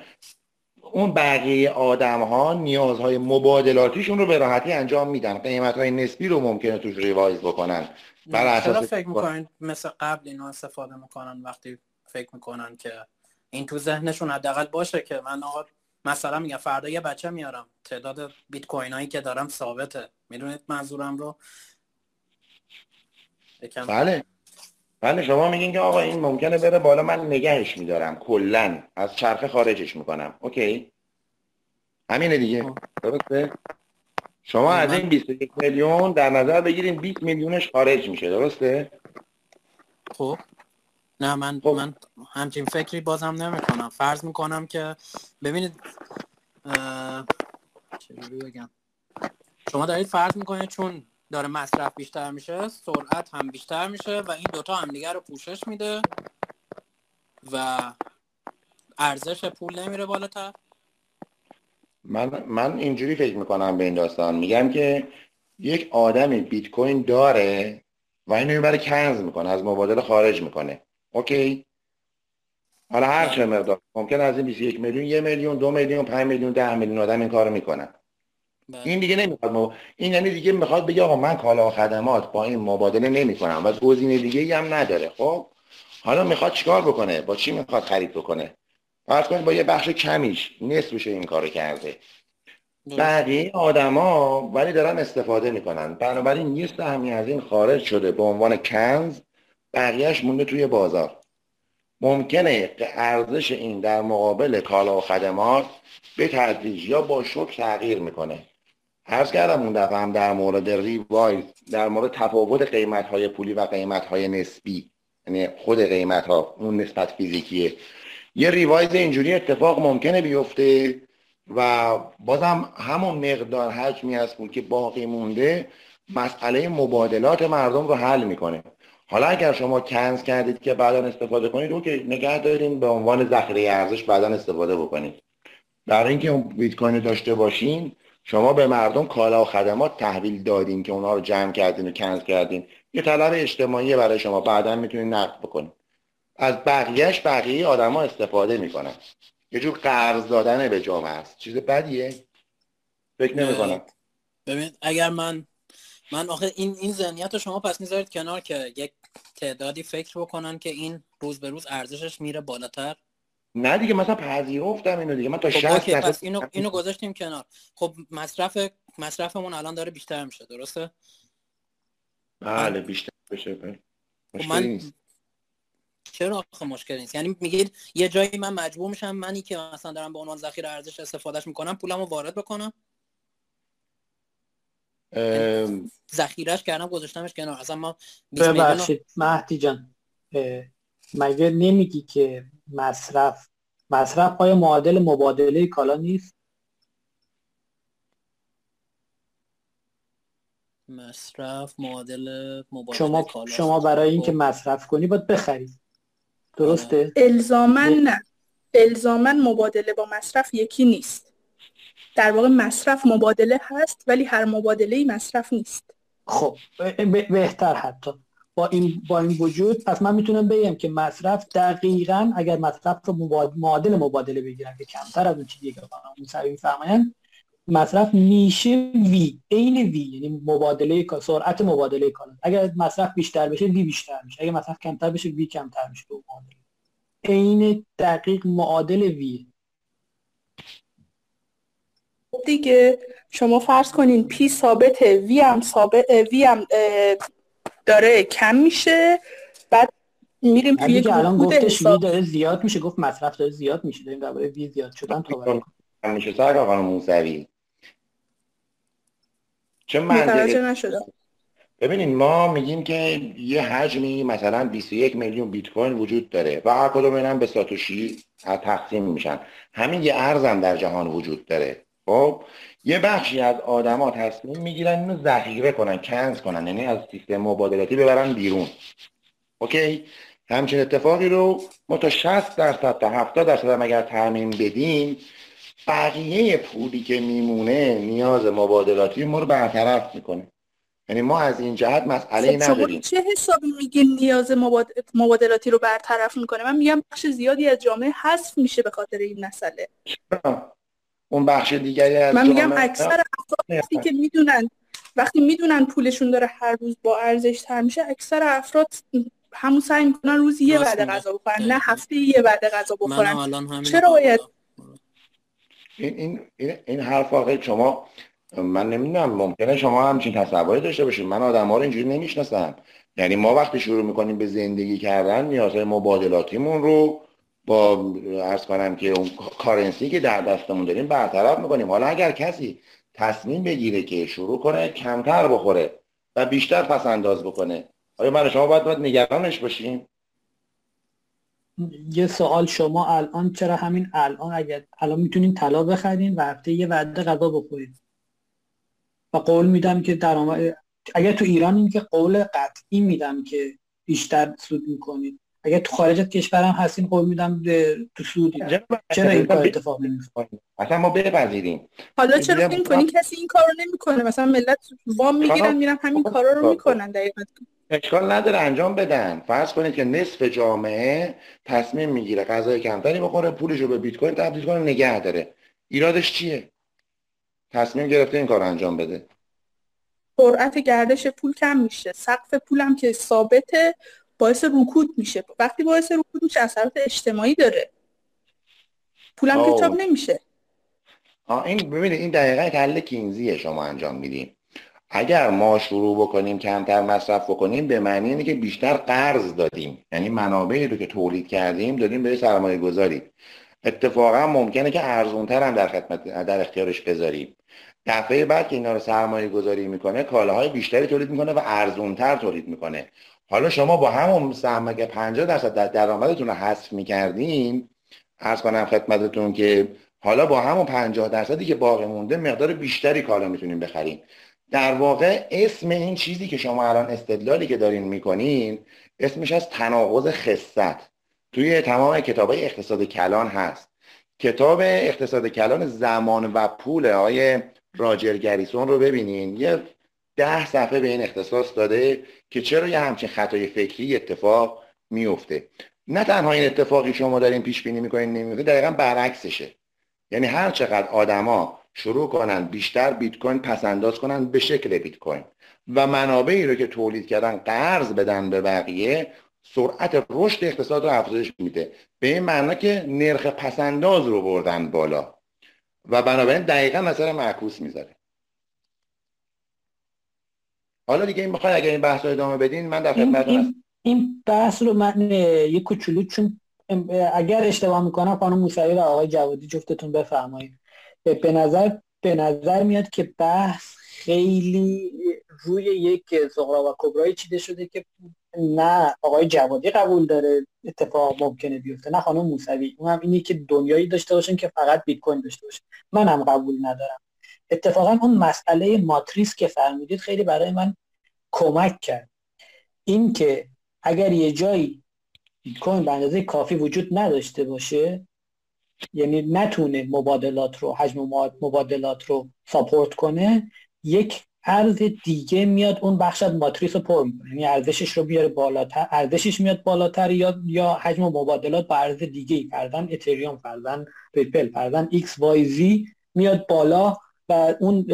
اون بقیه آدم ها نیازهای مبادلاتیشون رو به راحتی انجام میدن. قیمت های نسبی رو ممکنه توش ریوایز بکنن. بر اساس فکر می‌کنین مثل قبل اینا استفاده می‌کنن وقتی فکر می‌کنن که این تو ذهنشون حداقل باشه که من آقا مثلا میگم فردا یه بچه میارم تعداد بیت کوین هایی که دارم ثابته. می‌دونید منظورم رو؟ بله. بله شما میگین که آقا این ممکنه بره بالا من نگهش میدارم کلا. از چرخه خارجش می‌کنم. اوکی؟ همینه دیگه. خب. درسته؟ شما از این 21 میلیون در نظر بگیرین 20 میلیونش خارج میشه. درسته؟ خب. نه من خب. من همچین فکری بازم نمی‌کنم. فرض می‌کنم که ببینید چه بگم؟ شما دارید فرض می‌کنید چون داره مصرف بیشتر میشه سرعت هم بیشتر میشه و این دوتا همدیگه رو پوشش میده و ارزش پول نمیره بالاتر. من من اینجوری فکر می‌کنم به این داستان. میگم که یک آدمی بیت کوین داره و اینو می‌بره کنز می‌کنه از مبادله خارج می‌کنه. اوکی؟ حالا هر چه مقدار. ممکن از این 21 میلیون یه میلیون دو میلیون پنج میلیون ده میلیون آدم این کارو می‌کنن. این دیگه نمی‌خواد این یعنی دیگه می‌خواد بگه آقا من کالا و خدمات با این مبادله نمی‌کنم و گزینه دیگه هم نداره. خب؟ حالا می‌خواد چیکار بکنه؟ با چی می‌خواد خرید بکنه؟ فرض کنید با یه بخش کمیش نصفش این کارو کرده. بقیه آدما ولی دارن استفاده می‌کنن. بنابراین یه سهمی از این خارج شده. به عنوان کنز بقیهش مونده توی بازار. ممکنه ارزش این در مقابل کالا و خدمات به تدریج یا با شوک تغییر می‌کنه. عرض کردم اون دفعه هم در مورد revise در مورد تفاوت قیمت های پولی و قیمت های نسبی. یعنی خود قیمت ها اون نسبت فیزیکیه. یه revise اینجوری اتفاق ممکنه بیفته و بازم همون مقدار حجمی از پول که باقی مونده مسئله مبادلات مردم رو حل می‌کنه. حالا اگر شما کنز کردید که بعدا استفاده کنید okay نگه داریم به عنوان ذخیره ارزش بعدا استفاده بکنید. برای اینکه اون بیت کوین داشته باشین شما به مردم کالا و خدمات تحویل دادین که اونها رو جمع کردین و کنز کردین. یه طلب اجتماعی برای شما. بعدا می‌تونید نقد بکنید از بقیهش بقیه آدما استفاده می‌کنن. یه جور قرض دادن به جامعه است. چیز بدیه؟ فکر نمی‌کنم. ببین اگر من من آخه این این ذهنیت شما پس می‌ذارید کنار که یک تعدادی فکر بکنن که این روز به روز ارزشش میره بالاتر. نه دیگه مثلا پذیرفتم اینو دیگه. من تا 60 خب پس اینو اینو گذاشتیم کنار. خب مصرف مصرفمون الان داره بیشتر میشه درسته؟ بله بیشتر بشه خب من چرا آخه مشکل نیست؟ یعنی میگید یه جایی من مجبور میشم منی که مثلا دارم به عنوان ذخیره ارزش استفادهش می‌کنم پولمو وارد بکنم؟ ذخیرش کردم گذاشتمش کنار. اصلا ما ببخشید مهدی جان مگه نمیگی که مصرف مصرف های معادل مبادله کالا نیست؟ مصرف معادل مبادله شما کالا شما برای اینکه خب. مصرف کنی باید بخری درسته؟ الزامن نه. الزامن مبادله با مصرف یکی نیست. در واقع مصرف مبادله هست ولی هر مبادله ای مصرف نیست. خب بهتر حتی. با این با این وجود پس من می‌تونم بگم که مصرف دقیقا اگر مصرف رو معادل مبادله بگیرم که کمتر از اون چیزی که مساوی فهمن مصرف میشه وی عین وی یعنی مبادله سرعت مبادله کالا اگر مصرف بیشتر بشه وی بیشتر میشه. اگر مصرف کمتر بشه وی کمتر میشه تو معادله عین دقیق معادل وی دیگه شما فرض کنین پی ثابته وی هم ثابت وی هم داره کم میشه. بعد میریم توی یک الان گفتش وی داره زیاد میشه گفت مصرف داره زیاد میشه داریم درباره وی زیاد شدن تو میشه. سر آقا موسوی. چه نشدم. ببینید ما میگیم که یه حجمی مثلا 21 میلیون بیت کوین وجود داره و هر کدوم اینا به ساتوشی تقسیم میشن. همین یه ارزم در جهان وجود داره. خب؟ یه بخشی از آدما تصمیم می‌گیرن اینو ذخیره کنن کنز کنن یعنی از سیستم مبادلاتی ببرن بیرون. اوکی؟ همچین اتفاقی رو ما تا 60 درصد تا 70 درصد هم اگر تعمین بدیم بقیه پولی که میمونه نیاز مبادلاتی ما رو برطرف می‌کنه. یعنی ما از این جهت مسئله خب نداریم. چه حسابی میگین نیاز مبادلاتی رو برطرف می‌کنه؟ من میگم بخش زیادی از جامعه حذف میشه به خاطر این مسئله. اون بخش دیگری از من میگم اکثر افرادی که می‌دونن وقتی می‌دونن پولشون داره هر روز با ارزش تر میشه اکثر افراد همون سعی می‌کنن روزی یه وعده غذا بخورن نه هفته یه وعده غذا بخورن. چرا باید؟ این این این حرف شما من نمی‌دونم ممکنه شما همچین تصوری داشته باشید من آدم ها رو اینجوری نمی‌شناسم. یعنی ما وقتی شروع می‌کنیم به زندگی کردن نیازهای مبادلاتیمون رو با ارز کنم که اون کارنسی که در دستمون داریم برطرف می‌کنیم. حالا اگر کسی تصمیم بگیره که شروع کنه کمتر بخوره و بیشتر پس انداز بکنه آیا من شما باید باید نگرانش باشیم؟ یه سوال شما الان چرا همین الان اگر الان می‌تونین طلا بخرین و هفته یه وعده غذا بخورید و قول میدم که درآمد اگر تو ایران این که قول قطعی میدم که بیشتر سود می‌کنید اگر تو خارج از کشورم هستین قول میدم تو سودی چرا این کار اتفاق نمیفته اصلا ما بپذیریم. حالا چرا فکر کنی کسی این کارو نمی‌کنه؟ مثلا ملت وام می‌گیرن میرن همین کارا رو می‌کنن دقیقاً اشکال نداره انجام بدن. فرض کنید که نصف جامعه تصمیم می‌گیره غذای کمتری بخوره پولش رو به بیت کوین تبدیل کنه نگه داره. ایرادش چیه؟ تصمیم گرفته این کار انجام بده. سرعت گردش پول کم میشه. سقف پولم که ثابته باعث رکود میشه. وقتی باعث رکود میشه اثرات اجتماعی داره. پولم که چاپ نمیشه. آه این ببینید این دقیقا تحلیل کینزیه شما انجام میدیم اگر ما شروع بکنیم کمتر مصرف بکنیم به معنی اینه که بیشتر قرض دادیم. یعنی منابعی رو که تولید کردیم دادیم به سرمایه گذاری اتفاقا ممکنه که ارزونتر هم در خدمت در اختیارش بذاریم. دفعه بعد که اینا رو سرمایه گذاری می‌کنه کالاهای بیشتری تولید می‌کنه و ارزونتر تولید می‌کنه. حالا شما با همون سهم که 50 درصد درآمدتون رو حذف می‌کردین ارز کنم خدمتتون که حالا با همون 50 درصدی که باقی مونده مقدار بیشتری کالا می‌تونیم بخریم در واقع اسم این چیزی که شما الان استدلالی که دارین می‌کنین اسمش از تناقض خصت. توی تمام کتاب اقتصاد کلان هست. کتاب اقتصاد کلان زمان و پول های راجر گریسون رو ببینین. یه ده صفحه به این اختصاص داده که چرا یه همچین خطای فکری اتفاق میفته. نه تنها این اتفاقی شما دارین پیش بینی می‌کنین نمیفته دقیقا برعکسشه. یعنی هر چقدر آدما شروع کنن بیشتر بیت کوین پس انداز کنن به شکل بیت کوین و منابعی رو که تولید کردن قرض بدن به بقیه سرعت رشد اقتصاد رو افزایش میده. به این معنا که نرخ پسنداز رو بردن بالا. و بنابراین دقیقا مثلا معکوس می‌ذاره. حالا دیگه این بخوای اگر این بحث رو ادامه بدین من در خدمت این, این بحث رو من یه کوچولو چون اگر اشتباه می‌کنم خانم موسوی و آقای جوادی جفتتون بفرمایید. به نظر به نظر میاد که بحث خیلی روی یک زغرا و کبرایی چیده شده که نه آقای جوادی قبول داره اتفاق ممکنه بیفته نه خانم موسوی. اون هم اینی که دنیایی داشته باشن که فقط بیت کوین داشته باشه من هم قبول ندارم. اتفاقا اون مسئله ماتریس که فرمودید خیلی برای من کمک کرد. این که اگر یه جایی بیت کوین به اندازه کافی وجود نداشته باشه یعنی نتونه مبادلات رو حجم مبادلات رو support کنه یک ارز دیگه میاد اون بخش از ماتریس رو پر می‌کنه. یعنی ارزشش رو بیاره بالاتر ارزشش میاد بالاتر یا یا حجم مبادلات با ارز دیگه ای اتریوم فرضا ریپل فرضا XYZ میاد بالا. و اون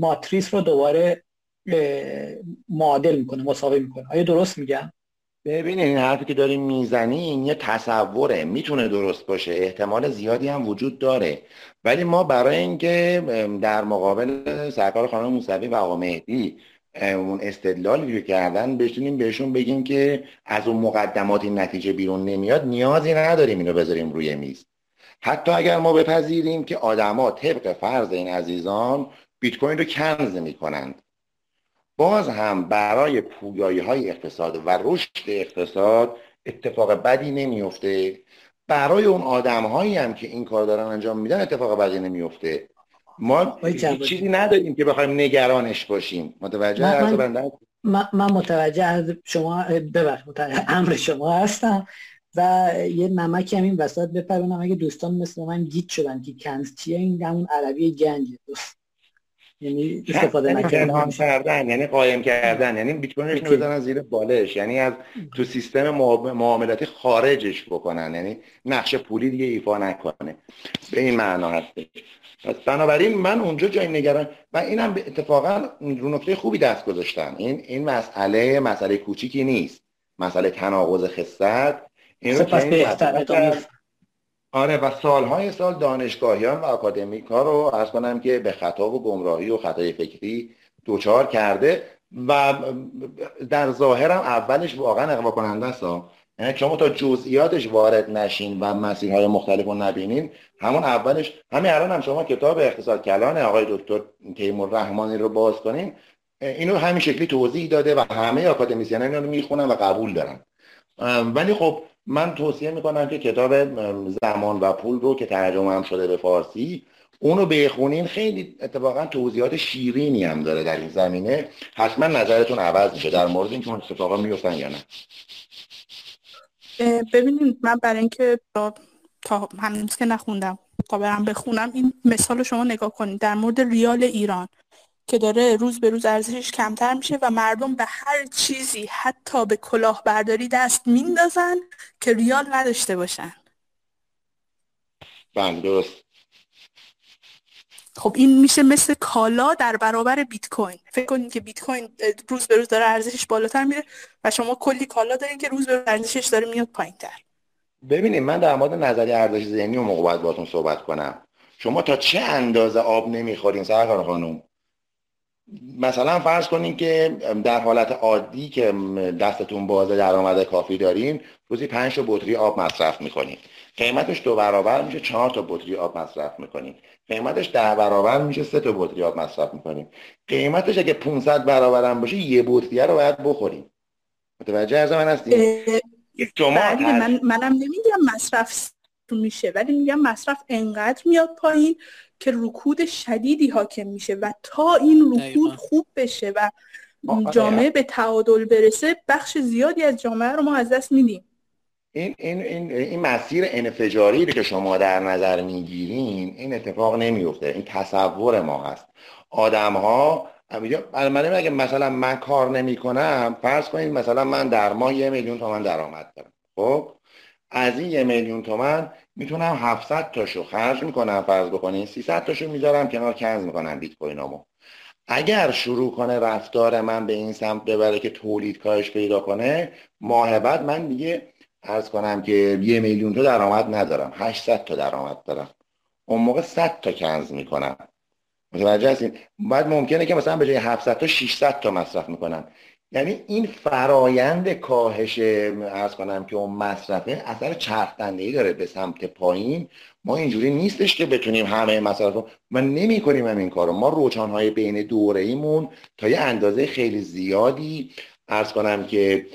ماتریس رو دوباره معادل می‌کنه مساوی می‌کنه. آیا درست میگم؟ ببینید این حرفی که داریم می‌زنیم یه تصوره. می‌تونه درست باشه. احتمال زیادی هم وجود داره. ولی ما برای اینکه در مقابل سرکار خانم موسوی و آقا مهدی اون استدلالی رو کردن بتونیم بهشون بگیم که از اون مقدمات این نتیجه بیرون نمیاد نیازی نداریم اینو بذاریم روی میز. حتی اگر ما بپذیریم که آدما طبق فرض این عزیزان بیت کوین رو کنز می‌کنند. باز هم برای پویایی های اقتصاد و رشد اقتصاد اتفاق بدی نمیفته برای اون آدم هایی هم که این کار دارن انجام میدن اتفاق بدی نمیفته ما چیزی نداریم که بخوایم نگرانش باشیم. متوجه من, من, من متوجه از شما ببخش متوجه امر شما هستم. و یه نمک هم این وسط بپرونم. اگه دوستان مثل من گیت شدن که کنز چیه این همون عربی گنجه. یعنی استفاده یعنی نکردن. کردن یعنی قایم کردن یعنی بیت کوینش رو بزنن زیر بالش. یعنی از تو سیستم معاملاتی خارجش بکنن. یعنی نقش پولی دیگه ایفا نکنه. به این معنا هستش. پس بنابراین من اونجا جای نگران و اینم اتفاقا رو نکته خوبی دست گذاشتم. این این مسئله مسئله کوچیکی نیست. مسئله تناقض خصت. این رو آره و سالهای سال دانشگاهیان و اکادمیک ها رو ارز کنم که به خطا و گمراهی و خطای فکری دوچار کرده و در ظاهرم اولش واقعا اقوا کننده است. یعنی شما تا جزئیاتش وارد نشین و مسیرهای مختلف رو نبینین همون اولش همین الان هم شما کتاب اقتصاد کلان آقای دکتر تیمور رحمانی رو باز کنین اینو همین شکلی توضیح داده و همه اکادمیسیان اینو رو می‌خونن و قبول دارن. ولی خب من توصیه می‌کنم که کتاب زمان و پول رو که ترجمه هم شده به فارسی اونو بخونین. خیلی اتفاقا توضیحات شیرینی هم داره در این زمینه. حتما نظرتون عوض میشه در مورد اینکه اون اتفاقا میفتن یا نه. ببینید من برای اینکه تا هنوز که نخوندم تا برم بخونم این مثال شما نگاه کنید در مورد ریال ایران. که داره روز به روز ارزشش کمتر میشه و مردم به هر چیزی حتی به کلاهبرداری دست میندازن که ریال نداشته باشن. بله درست. خب این میشه مثل کالا در برابر بیت کوین فکر کنید که بیت کوین روز به روز داره ارزشش بالاتر میره و شما کلی کالا دارین که روز به روز ارزشش داره میاد پایینتر. ببینید من در مورد نظری ارزش ذهنی و موقع باید صحبت کنم. شما تا چه اندازه آب نمی‌خورین سرکار خانم؟ مثلا فرض کنین که در حالت عادی که دستتون بازه درآمد کافی دارین روزی 5 تا بطری آب مصرف می‌کنین. قیمتش دو برابر میشه چهار تا بطری آب مصرف می‌کنین. قیمتش ده برابر میشه سه تا بطری آب مصرف می‌کنین. قیمتش اگه 500 برابر هم باشه یه بطری رو باید بخورین. متوجه از من هستین؟ شما بله، من منم نمیگم مصرف میشه ولی میگم مصرف انقدر میاد پایین که رکود شدیدی حاکم میشه و تا این رکود خوب بشه و جامعه به تعادل برسه بخش زیادی از جامعه رو ما از دست میدیم. این, این, این, این مسیر انفجاری که شما در نظر می‌گیرین این اتفاق نمیفته. این تصور ما هست. آدم ها من اگه مثلا من کار نمی کنم فرض کنید مثلا من در ماه یه میلیون تومن درآمد دارم. خب؟ از این یه میلیون تومن می‌تونم 700 تاشو خرج می‌کنم فرض بکنین 300 تاشو می‌ذارم کنار کنز می‌کنم بیت کوینامو. اگر شروع کنه رفتار من به این سمت ببره که تولید کاهش پیدا کنه ماه بعد من دیگه ارز کنم که یه میلیون تا درآمد ندارم 800 تا درآمد دارم. اون موقع 100 تا کنز می‌کنم. متوجه هستین؟ بعد ممکنه که مثلا به جای 700 تا 600 تا مصرف می‌کنم. یعنی این فرایند کاهش ارز کنم که اون مصرفه اثر چرخنده ای داره به سمت پایین. ما اینجوری نیستش که بتونیم همه مصرف و نمی کنیم هم این کارو. ما روچان های بین دوره ایمون تا یه اندازه خیلی زیادی ارز کنم که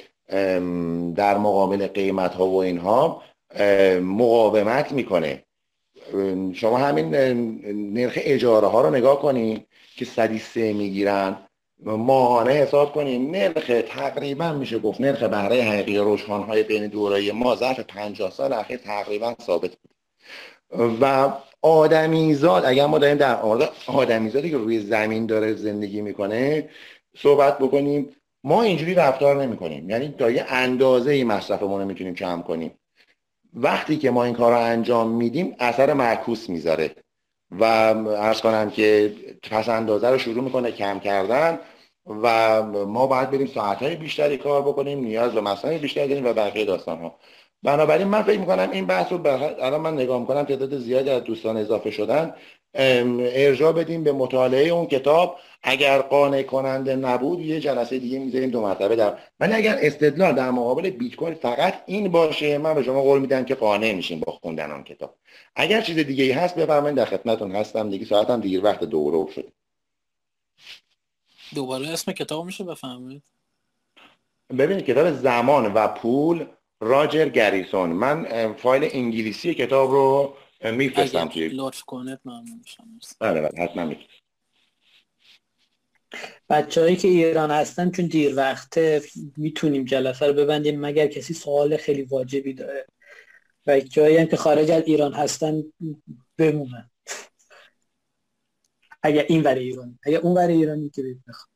در مقابل قیمت ها و اینها مقاومت می‌کنه. شما همین نرخ اجاره ها رو نگاه کنید که صدی سه می‌گیرن. ماهانه حساب کنیم. نرخ تقریبا میشه گفت نرخ بهره حقیقی های بین دورایی ما ظرف 50 سال اخیر تقریبا ثابت بود. و آدمیزاد اگر ما داریم در آدمیزادی که روی زمین داره زندگی می‌کنه صحبت بکنیم. ما اینجوری رفتار نمی کنیم یعنی تا یه اندازه ای مصرفمون رو می‌تونیم کم کنیم. وقتی که ما این کار رو انجام میدیم اثر معکوس می‌ذاره. و ارز کنم که پس اندازه رو شروع می‌کنه کم کردن. و ما باید بریم ساعتهای بیشتری کار بکنیم نیاز به مسائل بیشتری داریم و بقیه داستان ها بنابراین من فکر می‌کنم این بحث رو الان من نگاه می‌کنم تعداد زیادی از دوستان اضافه شدن. ارجاع بدیم به مطالعه اون کتاب. اگر قانع کننده نبود یه جلسه دیگه می‌ذاریم دو مرتبه در ولی اگر استدلال در مقابل بیت کوین فقط این باشه من به شما قول میدم که قانع میشیم با خوندن اون کتاب. اگر چیز دیگه ای هست بفرمایید در خدمتتون هستم. دیگه ساعتم دیر وقت دوره شد دوباره اسم کتاب میشه بفهمید ببینید کتاب زمان و پول راجر گریسون. من فایل انگلیسی کتاب رو میفرستم توی لطف کنید ممنون میشم. بله بله حتما میفرستم بچههایی که ایران هستن چون دیر وقته می‌تونیم جلسه رو ببندیم. مگر کسی سوال خیلی واجبی داره؟ و جایی هم که خارج از ایران هستن بمونن. اگر این ور ایرانی اگر اون ور ایرانی که بخوام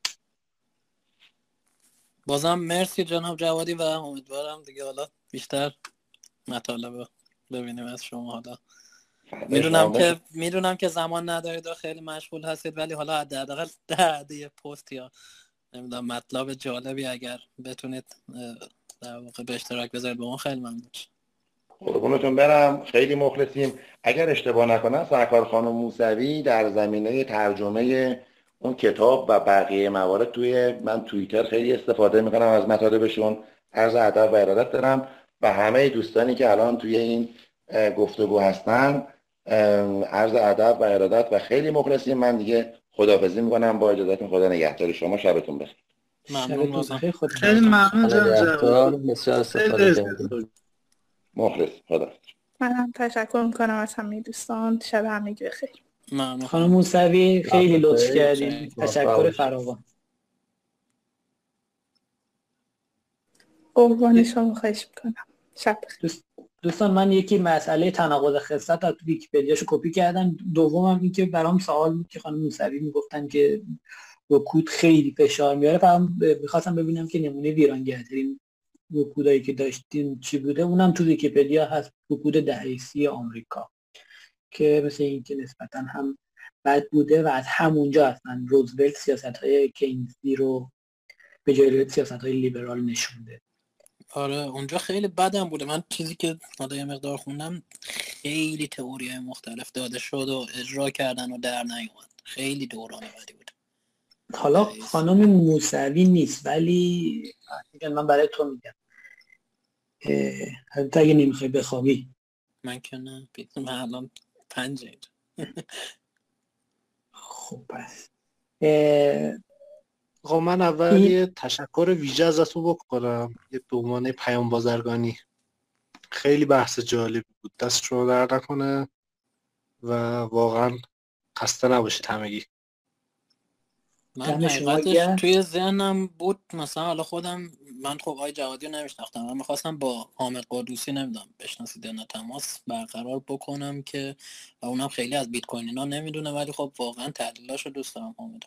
بازم مرسی جناب جوادی و امیدوارم دیگه حالا بیشتر مطالب ببینیم از شما حالا. می‌دونم که می‌دونم که زمان ندارید و خیلی مشغول هستید ولی حالا حداقل ده یه پست یا نمی‌دونم مطلب جالبی اگر بتونید در واقع به اشتراک بذارید به ما خیلی ممنون. قربونتون برم. خیلی مخلصیم. اگر اشتباه نکنم سرکار خانم موسوی در زمینه ترجمه اون کتاب و بقیه موارد توی من توییتر خیلی استفاده می‌کنم از مطالبشون. عرض ادب و ارادت دارم. و همه دوستانی که الان توی این گفتگو هستن عرض ادب و ارادت و خیلی مخلصیم. من دیگه خدافزی می‌کنم. با اجازهتون خدا نگهداری. شما شبتون بخیر. ممنون. خیلی ممنون. مخلص خدا منم تشکر می‌کنم از همه دوستان. شب همگی بخیر. ممنون. خانم موسوی خیلی لطف کردیم تشکر فراوان. قربان شما خواهش می‌کنم. شب دوستان من یکی مسئله تناقض خست از ویکیپدیاشو کپی کردم. دومم این که برام سوال بود که خانم موسوی می‌گفتن که رکود خیلی فشار میاره فقط می‌خواستم ببینم که نمونه ویرانگرترین رکودایی که داشتیم چی بوده؟ اونم تو ویکیپدیا هست رکود دهه سی آمریکا که مثل اینکه نسبتا هم بد بوده و از همونجا اصلا روزولت سیاست های کینزی رو به جای سیاست های لیبرال نشونده آره اونجا خیلی بدم بوده. من چیزی که یه مقدار خوندم خیلی تئوری مختلف داده شد و اجرا کردن و در نیومد. خیلی دوران بدی بود. حالا خانم موسوی نیست ولی من برای تو میگم. حتی اگه نمی‌خوای بخوابی. من که نه من الان پنج خب پس. آقا من اول یه تشکر ویژه ازتون بکنم یه به عنوان پیام بازرگانی. خیلی بحث جالبی بود. دست شما در نکنه و واقعا خسته نباشید همگی. من حقیقتش توی ذهنم بود مثلا حالا خودم من خب آقای جوادی رو نمیشناختم من می‌خواستم با حامد قدوسی نمی‌دونم بشناسید نه تماس برقرار بکنم که و اونم خیلی از بیت کوین اینا نمی‌دونه ولی خب واقعا تحلیلاشو دوست دارم حامد.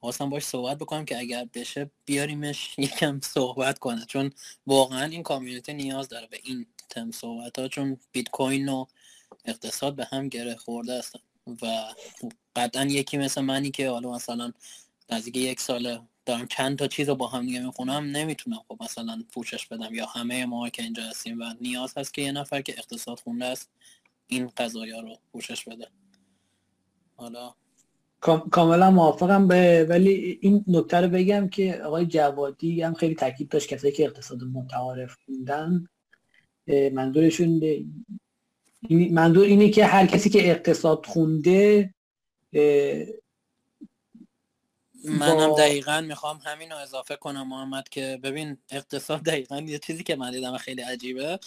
خواستم باش صحبت بکنم که اگر بشه بیاریمش یکم صحبت کنه چون واقعا این کامیونیتی نیاز داره به این تم صحبت ها چون بیت کوین و اقتصاد به هم گره خورده هستن و قطعا یکی مثل منی که حالا مثلا نزدیک یک ساله دارم چند تا چیز رو با هم دیگه می‌خونم نمی‌تونم خب مثلا پوشش بدم. یا همه ما که اینجا هستیم و نیاز هست که یه نفر که اقتصاد خونده است این قضایا رو پوشش بده. حالا کاملا موافقم به ولی این نکته رو بگم که آقای جوادی هم خیلی تاکید داشت کسایی که اقتصاد متعارف خوندن منظورشون منظور اینه که هر کسی که اقتصاد خونده منم دقیقا می‌خوام همین رو اضافه کنم محمد که ببین اقتصاد دقیقا یه چیزی که من دیدم خیلی عجیبه.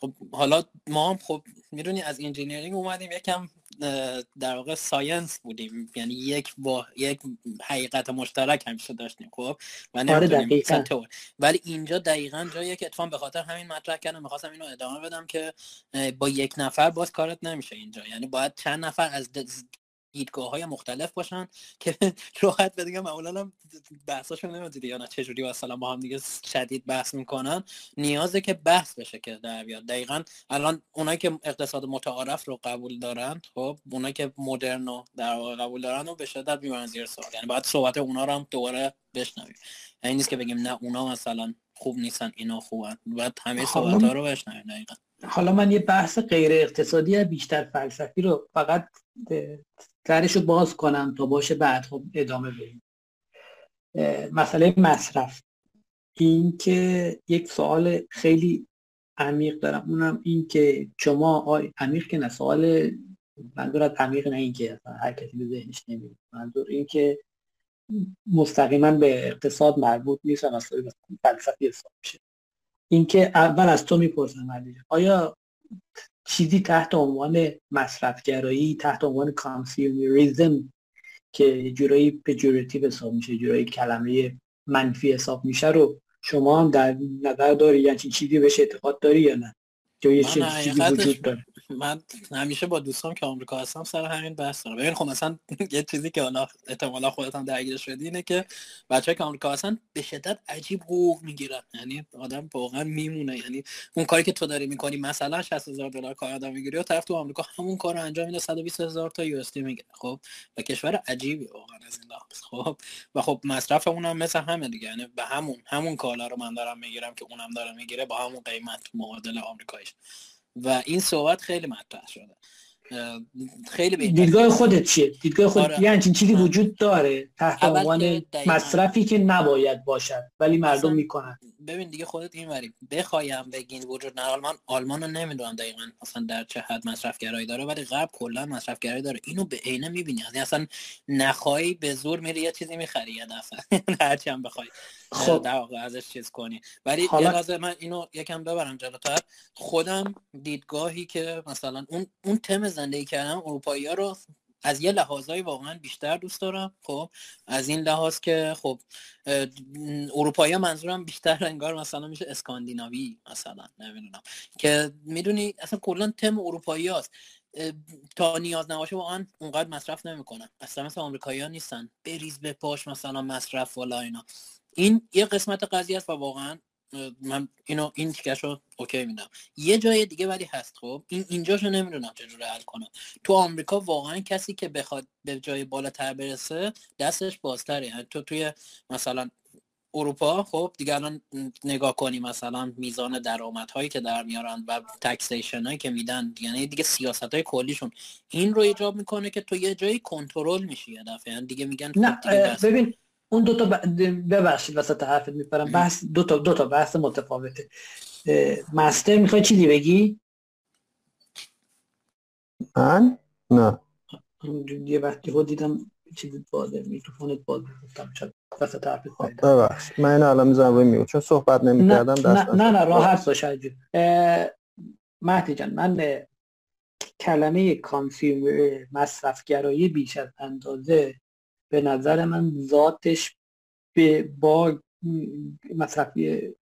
خب حالا ما هم خب می‌دونی از engineering اومدیم یکم در واقع science بودیم. یعنی یک با یک حقیقت مشترک همیشه داشتیم خب؟ و آره ولی اینجا دقیقا جایی که اتفاقا به خاطر همین مطرح کردم می‌خواستم اینو ادامه بدم که با یک نفر باز کارت نمیشه اینجا. یعنی باید چند نفر از دیدگاه های مختلف باشن که راحت به دیگه معمولا هم بحثاشون نمی‌دونی یا نه چجوری مثلا با هم دیگه شدید بحث می‌کنن. نیازه که بحث بشه که در بیاد. دقیقا الان اونایی که اقتصاد متعارف رو قبول دارن خب اونایی که مدرن رو در واقع قبول دارن و به شدت می‌برن زیر سوال. یعنی باید صحبت اونا رو هم دوباره بشنویم. یعنی نیست که بگیم نه اونا مثلا خوب نیستن اینا خوبن. باید همه صحبت ها رو بشنویم دقیقا. حالا من یه بحث غیر اقتصادی بیشتر فلسفی رو فقط درش رو باز کنم تا باشه بعد خب ادامه بدیم. مسئله مصرف. این که یک سوال خیلی عمیق دارم. اونم این که شما آی عمیق که نه سوال منظور از عمیق نه این که هر کسی به ذهنش نمیاد منظور این که مستقیما به اقتصاد مربوط نیست و مسئله فلسفی حساب میشه. این که اول از تو می‌پرسم آیا چیزی تحت عنوان مصرفگرایی تحت عنوان consumerism که یه جورایی پجورتیو حساب میشه جورایی کلمه منفی حساب میشه رو. شما هم در نظر داری یعنی چیزی بهش اعتقاد داری یا نه؟ من چیزی وجود داره؟ من همیشه با دوستان که آمریکا هستم سر همین بحث دارم. ببین خب مثلا یه چیزی که حالا احتمالا خودت هم درگیر شدی اینه که بچه که آمریکا هستن به شدت عجیب حقوق می‌گیرن. یعنی آدم واقعا میمونه. یعنی اون کاری که تو داری می‌کنی مثلا 60 هزار دلار کانادا می‌گیری و طرف تو آمریکا همون کار انجام میده 120 هزار تا یو اس می‌گیره. خب؟ و کشور عجیبی واقعا از این لحاظ. خب؟ و خب مصرف اونم مثل همه دیگه. یعنی به همون همون کالا رو من دارم می‌گیرم که اونم داره می‌گیره با همون قیمت معادل آمریکاییش. و این صحبت خیلی مطرح شده. خیلی بهتر دیدگاه خودت چیه؟ دیدگاه خود آره. یعنی چیزی وجود داره تحت عنوان مصرفی که نباید باشد ولی مردم می‌کنن. ببین دیگه خودت این وری بخوایم بگین وجود نه آلمان آلمان رو نمی‌دونم دقیقا اصلا در چه حد مصرفگرایی داره ولی غرب کلا مصرفگرایی داره. اینو به عینه می‌بینی. یعنی اصلا نخواهی به زور میری یه چیزی می‌خری یه دفعه. هرچی هم بخوای خب. در واقع ازش چیز کنی. ولی حالا... یه من اینو یکم ببرم جلوتر. خودم دیدگاهی که مثلا اون اون تم زندگی کردم اروپایی ها رو از یه لحاظایی واقعا بیشتر دوست دارم. خب از این لحاظ که خب اروپایی منظورم بیشتر انگار مثلا میشه اسکاندیناوی مثلا نمی‌دونم. که می‌دونی اصلا کلا تم اروپایی هست تا نیاز نباشه واقعا اونقدر مصرف نمی‌کنن. اصلا مثل آمریکایی ها نیستن. بریز به پاش مثلا مصرف والا اینا. این یه قسمت قضیه است و واقعا من اینو این تیکش رو اوکی میدم یه جای دیگه ولی هست خب. این اینجاشو نمی‌دونم چجوری حل کنم. تو آمریکا واقعا کسی که بخواد به جای بالاتر برسه دستش بازتره. یعنی تو توی مثلا اروپا خب دیگه الان نگاه کنی مثلا میزان درآمدهایی که در میارن و تکسیشن هایی که میدن یعنی دیگه سیاست های کلیشون. این رو ایجاب می‌کنه که تو یه جایی کنترل میشی یه دفعه. یعنی دیگه میگن نه خب ببین اون دو تا ببخشید وسط حرفت میپرم بحث دو تا دو تا بحث متفاوته مستر می‌خوای چیزی بگی من نه یه وقتی رو دیدم چیزی بازه میکروفونت باز گفتم شاید وسط حرفت ببخشید من الان می‌ذارم روی میو چون صحبت نمی‌کردم دست نه نه, نه راحت باش مهدی جان من کلمه کانسیومر مصرفگرایی بیش از اندازه به نظر من ذاتش به با مصرفی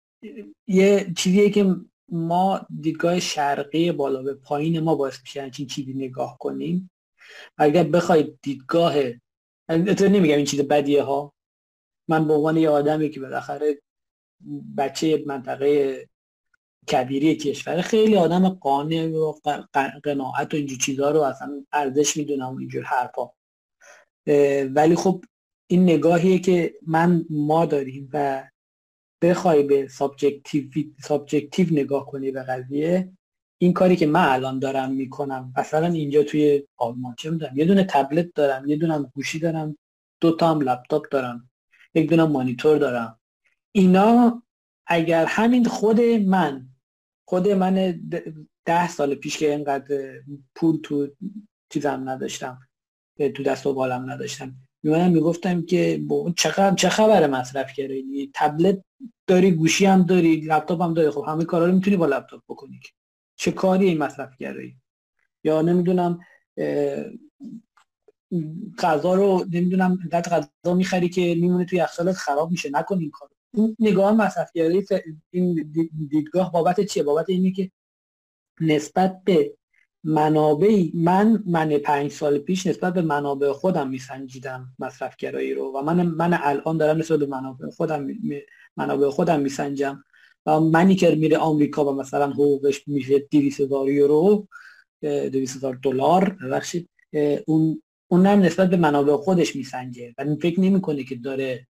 یه چیزیه که ما دیدگاه شرقی بالا به پایین ما باعث میشه همچین چیزی نگاه کنیم. اگر بخواید دیدگاه تو نمیگم این چیز بدیه ها. من به عنوان یه آدمی که بالاخره بچه منطقه کبیری کشور خیلی آدم قانع و قناعت و اینجور چیزها رو اصلا ارزش می‌دونم اینجور حرفا. ولی خب این نگاهیه که من ما داریم و بخوای به سابجکتیو, نگاه کنی به قضیه این کاری که من الان دارم می‌کنم مثلا اینجا توی آلمان چه می‌دونم یه دونه تبلت دارم یه دونه گوشی دارم دو تا هم لپتاپ دارم یک دونه مانیتور دارم. اینا اگر همین خود من خود من ده سال پیش که اینقدر پول تو چیزم نداشتم تو دست و بالم نداشتم. میمونم می‌گفتم که چه چه خبر مصرف کردی؟ تبلت داری گوشی هم داری لپتاپ هم داری. خب همه کارا رو می‌تونی با لپتاپ بکنی چه کاری این مصرف کردی؟ یا نمی‌دونم غذا رو نمی‌دونم اینقدر غذا می‌خری که میمونه توی یخچالت خراب میشه. نکن این کارو. این نگاه مصرف این دیدگاه بابت چیه؟ بابت اینه که نسبت به منابعی من من پنج سال پیش نسبت به منابع خودم میسنجیدم مصرفگرایی رو و من من الان دارم نسبت به منابع خودم منابع خودم میسنجم و منی که میره آمریکا و مثلا حقوقش میشه 200 هزار یورو 200 هزار دلار ببخشید. اون اونم نسبت به منابع خودش میسنجه و فکر نمی‌کنه که داره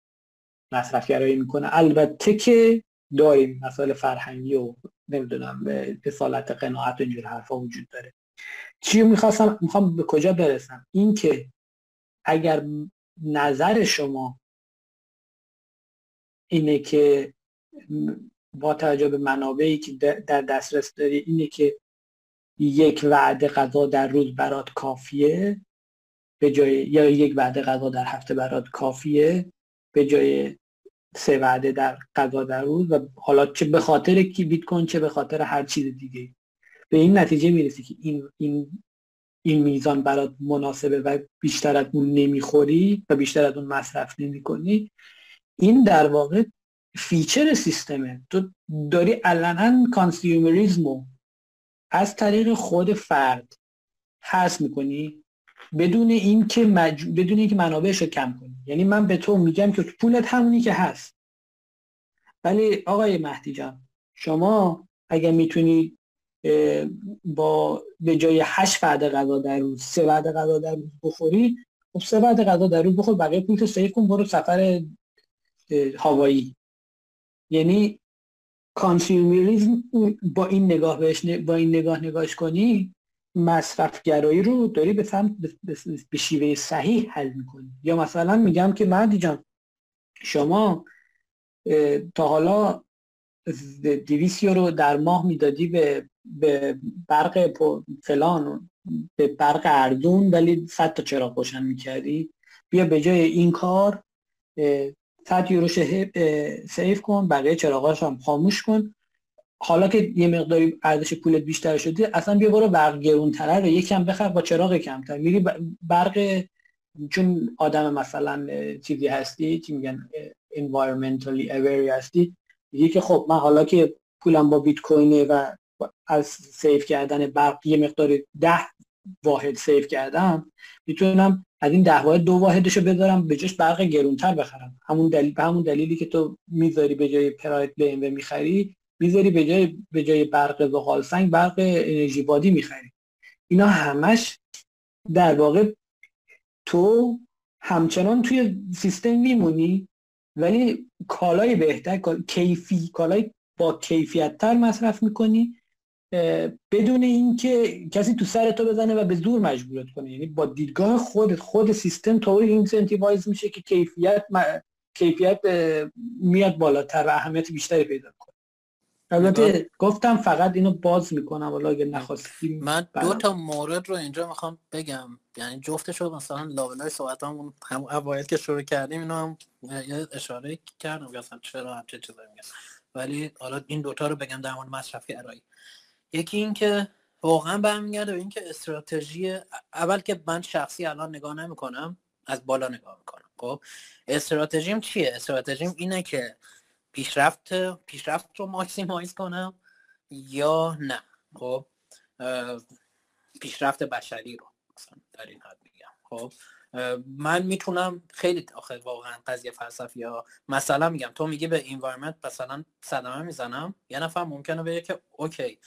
مصرفگرایی می‌کنه. البته که داریم مسائل فرهنگی و نمی‌دونم اصالت قناعت و اینجور حرفا وجود داره. چی می‌خواستم؟ می‌خوام به کجا برسم؟ این که اگر نظر شما اینه که با توجه به منابعی که در دسترس داری اینه که یک وعده غذا در روز برات کافیه به جای یا یک وعده غذا در هفته برات کافیه به جای سه وعده در غذا در روز و حالا چه به خاطر کی بیت کوین چه به خاطر هر چیز دیگه به این نتیجه می‌رسی که این این این میزان برات مناسبه و بیشتر از اون نمی‌خوری و بیشتر از اون مصرف نمی این در واقع feature سیستمه. تو داری علنا consumerism و از طریق خود فرد حذف می‌کنی بدون اینکه مج... بدون اینکه منابعش رو کم کنی. یعنی من به تو میگم که پولت همونی که هست. ولی آقای مهدی جان شما اگر می‌تونی با به جای هشت وعده غذا در روز سه وعده غذا در روز بخوری خب سه وعده غذا در روز بخور بقیه پول save کن برو سفر هوایی. یعنی consumerism با این نگاه بهش با این نگاه نگاهش کنی مصرفگرایی رو داری به سمت به شیوه صحیح حل می‌کنی. یا مثلا میگم که مهدی جان شما تا حالا دویست یورو در ماه می‌دادی به به برق فلان به برق اردون ولی صد تا چراغ روشن می‌کردی. بیا به جای این کار 100 یورو سیف کن بقیه چراغاش هم خاموش کن. حالا که یه مقداری ارزش پولت بیشتر شده اصلا بیا برو برق گرونتره رو یکم بخر با چراغ کمتر. میری برق چون آدم مثلا چیزی هستی چی میگن environmentally aware هستی که خب من حالا که پولم با بیت کوینه و از سیف کردن برق یه مقدار ده واحد سیف کردم می‌تونم از این ده واحد دو واحدش رو بذارم به جاش برق گرونتر بخرم. همون دلیل به همون دلیلی که تو می‌ذاری به جای پرایت بی ام می‌خری می‌ذاری به جای به جای برق زغال سنگ برق انرژی بادی می‌خری. اینا همش در واقع تو همچنان توی سیستم میمونی ولی کالای بهتر کیفی کالای با کیفیت تر مصرف می‌کنی بدون اینکه کسی تو سر تو بزنه و به زور مجبورت کنه. یعنی با دیدگاه خود خود سیستم طوری incentivize میشه که کیفیت کیفیت میاد بالاتر و اهمیت بیشتری پیدا کنه البته گفتم فقط اینو باز می‌کنم ولی اگه نخواستیم من دو تا مورد رو اینجا می‌خوام بگم. یعنی جفتش رو مثلا لابلای صحبت هم اوایل که شروع کردیم اینو هم اشاره کردم مثلا چرا هم چه چیزایی میگم ولی حالا این دوتا رو بگم در مورد مصرف گرایی یکی این که واقعا برمیگرده به اینکه استراتژی اول که من شخصی الان نگاه نمی‌کنم از بالا نگاه می‌کنم. خب استراتژیم چیه؟ استراتژیم اینه که پیشرفت پیشرفت رو ماکسیمایز کنم یا نه؟ خب پیشرفت بشری رو مثلا در این حد میگم. خب من می‌تونم خیلی آخه واقعا قضیه فلسفی یا مثلا میگم تو میگی به environment مثلا صدمه می‌زنم یه نفر ممکنه بگه که okay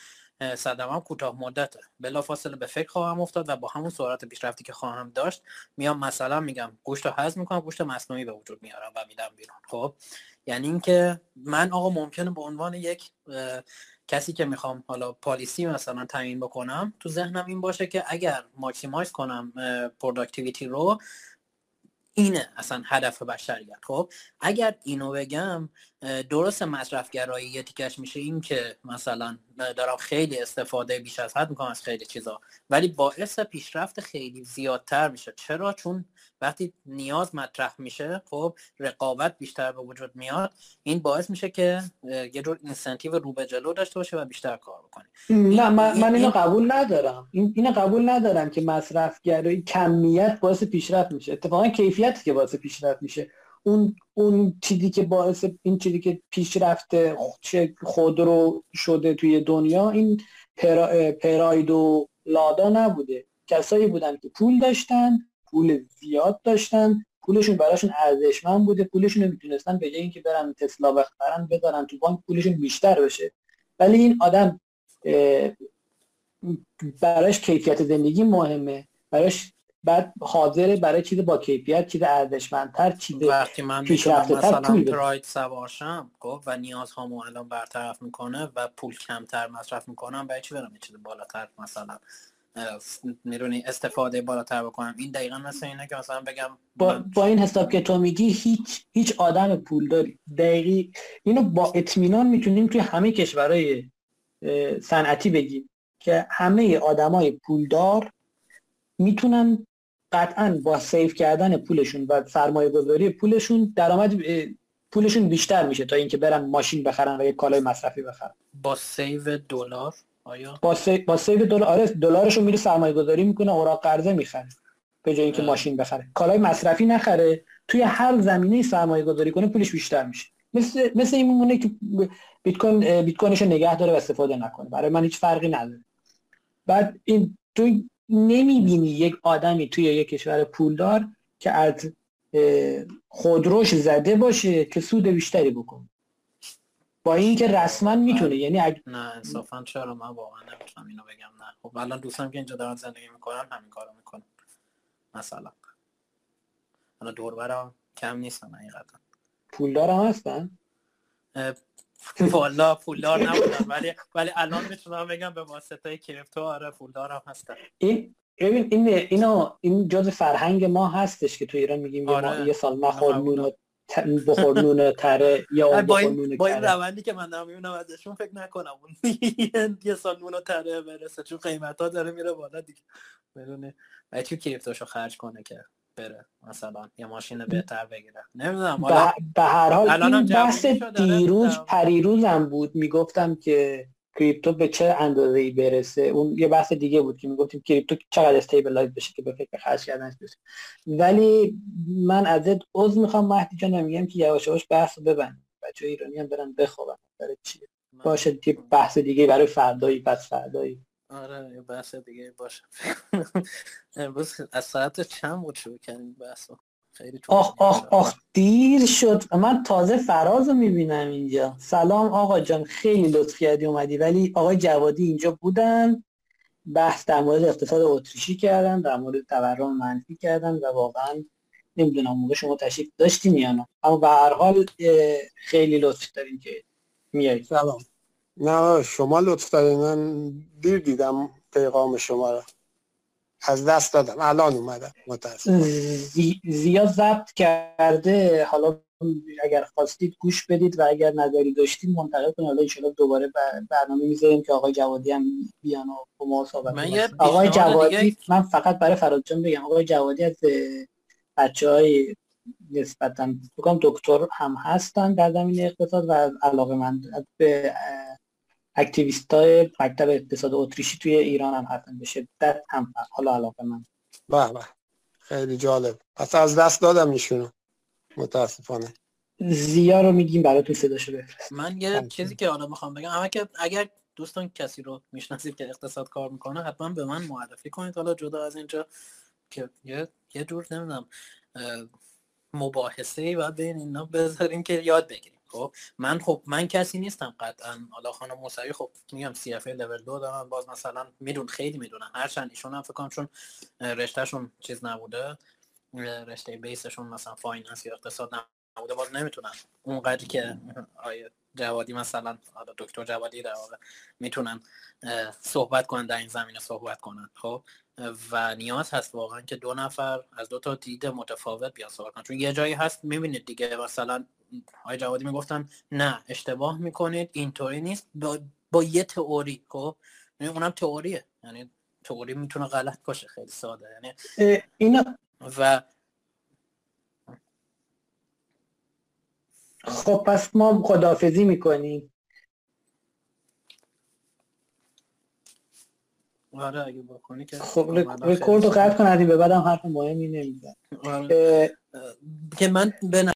صدمم کوتاه مدته. بلافاصله به فکر خواهم افتاد و با همون سرعت پیشرفتی که خواهم داشت میام مثلا میگم گوشت رو هضم می‌کنم گوشت مصنوعی به وجود میارم و میدم بیرون. خب؟ یعنی اینکه من آقا ممکنه به عنوان یک کسی که می‌خوام حالا policy مثلا تعیین بکنم تو ذهنم این باشه که اگر maximize کنم productivity رو اینه اصلا هدف بشریت. خب اگر اینو بگم درست مصرفگرایی یه تیکش میشه این که مثلا دارم خیلی استفاده بیش از حد می‌کنم از خیلی چیزا ولی باعث پیشرفت خیلی زیادتر میشه. چرا؟ چون وقتی نیاز مطرح میشه خب رقابت بیشتر به وجود میاد این باعث میشه که یه جور incentive رو به جلو داشته باشه و بیشتر کار بکنه. نه من, من اینو قبول ندارم. این اینو قبول ندارم که مصرفگرایی کمیت باعث پیشرفت میشه. اتفاقا کیفیتی که باعث پیشرفت میشه. اون اون چیزی که باعث این چیزی که پیشرفت خودرو شده توی دنیا این پرا، پراید و لادا نبوده. کسایی بودن که پول داشتن پول زیاد داشتن. پولشون براشون ارزشمند بوده. پولشون رو می‌تونستن به جای اینکه برن تسلا بخرن بذارن تو بانک پولشون بیشتر بشه. ولی این آدم براش کیفیت زندگی مهمه. براش بعد حاضر برای چیز با کیفیت چیز ارزشمندتر چیز وقتی من مثلا پراید سوارشم خب و نیازهامو الان برطرف می‌کنه و پول کمتر مصرف می‌کنم برای چی برم چیز بالاتر مثلا؟ میرونی استفاده بالاتر بکنم. این دقیقا مثل اینه که مثلا بگم با, با این حساب که تو میگی هیچ هیچ آدم پول داری. دقیقی اینو با اطمینان می‌تونیم توی همه کشورهای صنعتی بگیم که همه آدمای پولدار می‌تونن قطعا با save کردن پولشون و سرمایه گذاری پولشون درآمد پولشون بیشتر میشه تا اینکه برن ماشین بخرن و یک کالای مصرفی بخرن. با save دلار آیا؟ با سی... با save دلار آره دلارشو میره سرمایه گذاری می‌کنه اوراق قرضه می‌خره به جای اینکه ماشین بخره. کالای مصرفی نخره توی هر زمینه سرمایه گذاری کنه پولش بیشتر میشه. مثل مثل این میمونه که بیت کوین بیت کوینش نگه داره و استفاده نکنه. برای من هیچ فرقی نداره. بعد این تو نمی‌بینی یک آدمی توی یک کشور پولدار که از خودروش زده باشه که سود بیشتری بکنه. با اینکه رسما می‌تونه یعنی اگ... نه انصافا چرا؟ من واقعا نمی‌تونم اینو بگم نه. خب الان دوستم که اینجا دارن زندگی می‌کنن همین کارو می‌کنن. مثلا. الان دوربرم کم نیستن حقیقتا. پولدار هم هستن والا پولدار نبودن ولی ولی الان می‌تونم بگم به واسطه کریپتو آره پولدار هم هستن. این ببین این اینو این جز فرهنگ ما هستش که تو ایران میگیم آره. یه سال مخور نون بخور نون تره یا با این, با این روندی که من دارم می‌بینم ازشون فکر نکنم. اون یه سال نون تره برسه چون قیمت ها داره میره بالا دیگه. بدونه چون crypto شو خرج کنه که بره مثلا یه ماشین بهتر بگیره؟ نمی‌دونم به هر حال این بحث دیروز پریروزم بود. می‌گفتم که crypto به چه اندازه ای برسه؟ اون یه بحث دیگه بود که می‌گفتیم crypto چقدر stabilize بشه که به فکر خرج کردنش برسه. ولی من ازت عذر می‌خوام مهدی جان میگم که یواش یواش بحث رو ببند بچه های ایرانی هم برن بخوابن. برای چیه باشه یه بحث دیگه برای فردایی پس فردایی. آره یه بحث دیگه باشه. امروز از ساعت چند بود شروع کردیم بحث خیلی آخ آخ آخ دیر شد. من تازه فراز رو می‌بینم اینجا. سلام آقا جان خیلی لطف کردی اومدی. ولی آقای جوادی اینجا بودن بحث در مورد اقتصاد اتریشی کردن در مورد تورم منفی کردن و واقعا نمی‌دونم موقع شما تشریف داشتین یا نه. اما به هر حال خیلی لطف دارین که میایید. سلام. نه شما لطف دارین. من دیر دیدم پیغام شما رو. از دست دادم. الان اومدم. متاسفم زیاد ضبط کرده. حالا اگر خواستید گوش بدید و اگر نظری داشتید منتقل کنید. حالا ان دوباره برنامه می‌ذاریم که آقای جوادی هم بیان و با ما صحبت آقای جوادی دیگه... من فقط برای فراد جان بگم. آقای جوادی از بچه های نسبتا بکنم دکتر هم هستن در زمینه اقتصاد و علاقه من به اکتیویست های مکتب اقتصاد اتریشی توی ایران هم هستن. به شدت هم حالا علاقه من. به به. خیلی جالب. پس از دست دادم ایشونو. متاسفانه. زیا رو میگیم برای تو صداشو بفرست من یه چیزی که حالا می‌خوام بگم. اما که اگر دوستان کسی رو می‌شناسید که اقتصاد کار می‌کنه حتما به من معرفی کنید. حالا جدا از اینجا که یه یه جور نمی‌دونم مباحثه ای باید بین اینا بذاریم که یاد بگیریم. خب من خب من کسی نیستم قطعا. حالا خانم موسوی خب میگم CFA level دو دارن. باز مثلا میدون خیلی می‌دونن. هرچند ایشون هم فکر کنم چون رشتهشون چیز نبوده رشته base شون مثلا finance یا اقتصاد نبوده باز نمی‌تونن. اونقدری که آقای جوادی مثلا دکتر جوادی در واقع می‌تونن صحبت کنن در این زمینه صحبت کنن. خب و نیاز هست واقعا که دو نفر از دو تا دید متفاوت بیان صحبت کنن. چون یه جایی هست می‌بینید دیگه مثلا آقای جوادی می‌گفتن نه اشتباه می‌کنید اینطوری نیست. با, با یه تئوری خب؟ یعنی اونم تئوریه. یعنی تئوری می‌تونه غلط باشه خیلی ساده. یعنی اینا و خب پس ما خدافزی می‌کنیم. آره اگه بکنی که خب رکورد رو قطع کن به بعدم حرف مهمی نمیزن آره. که من به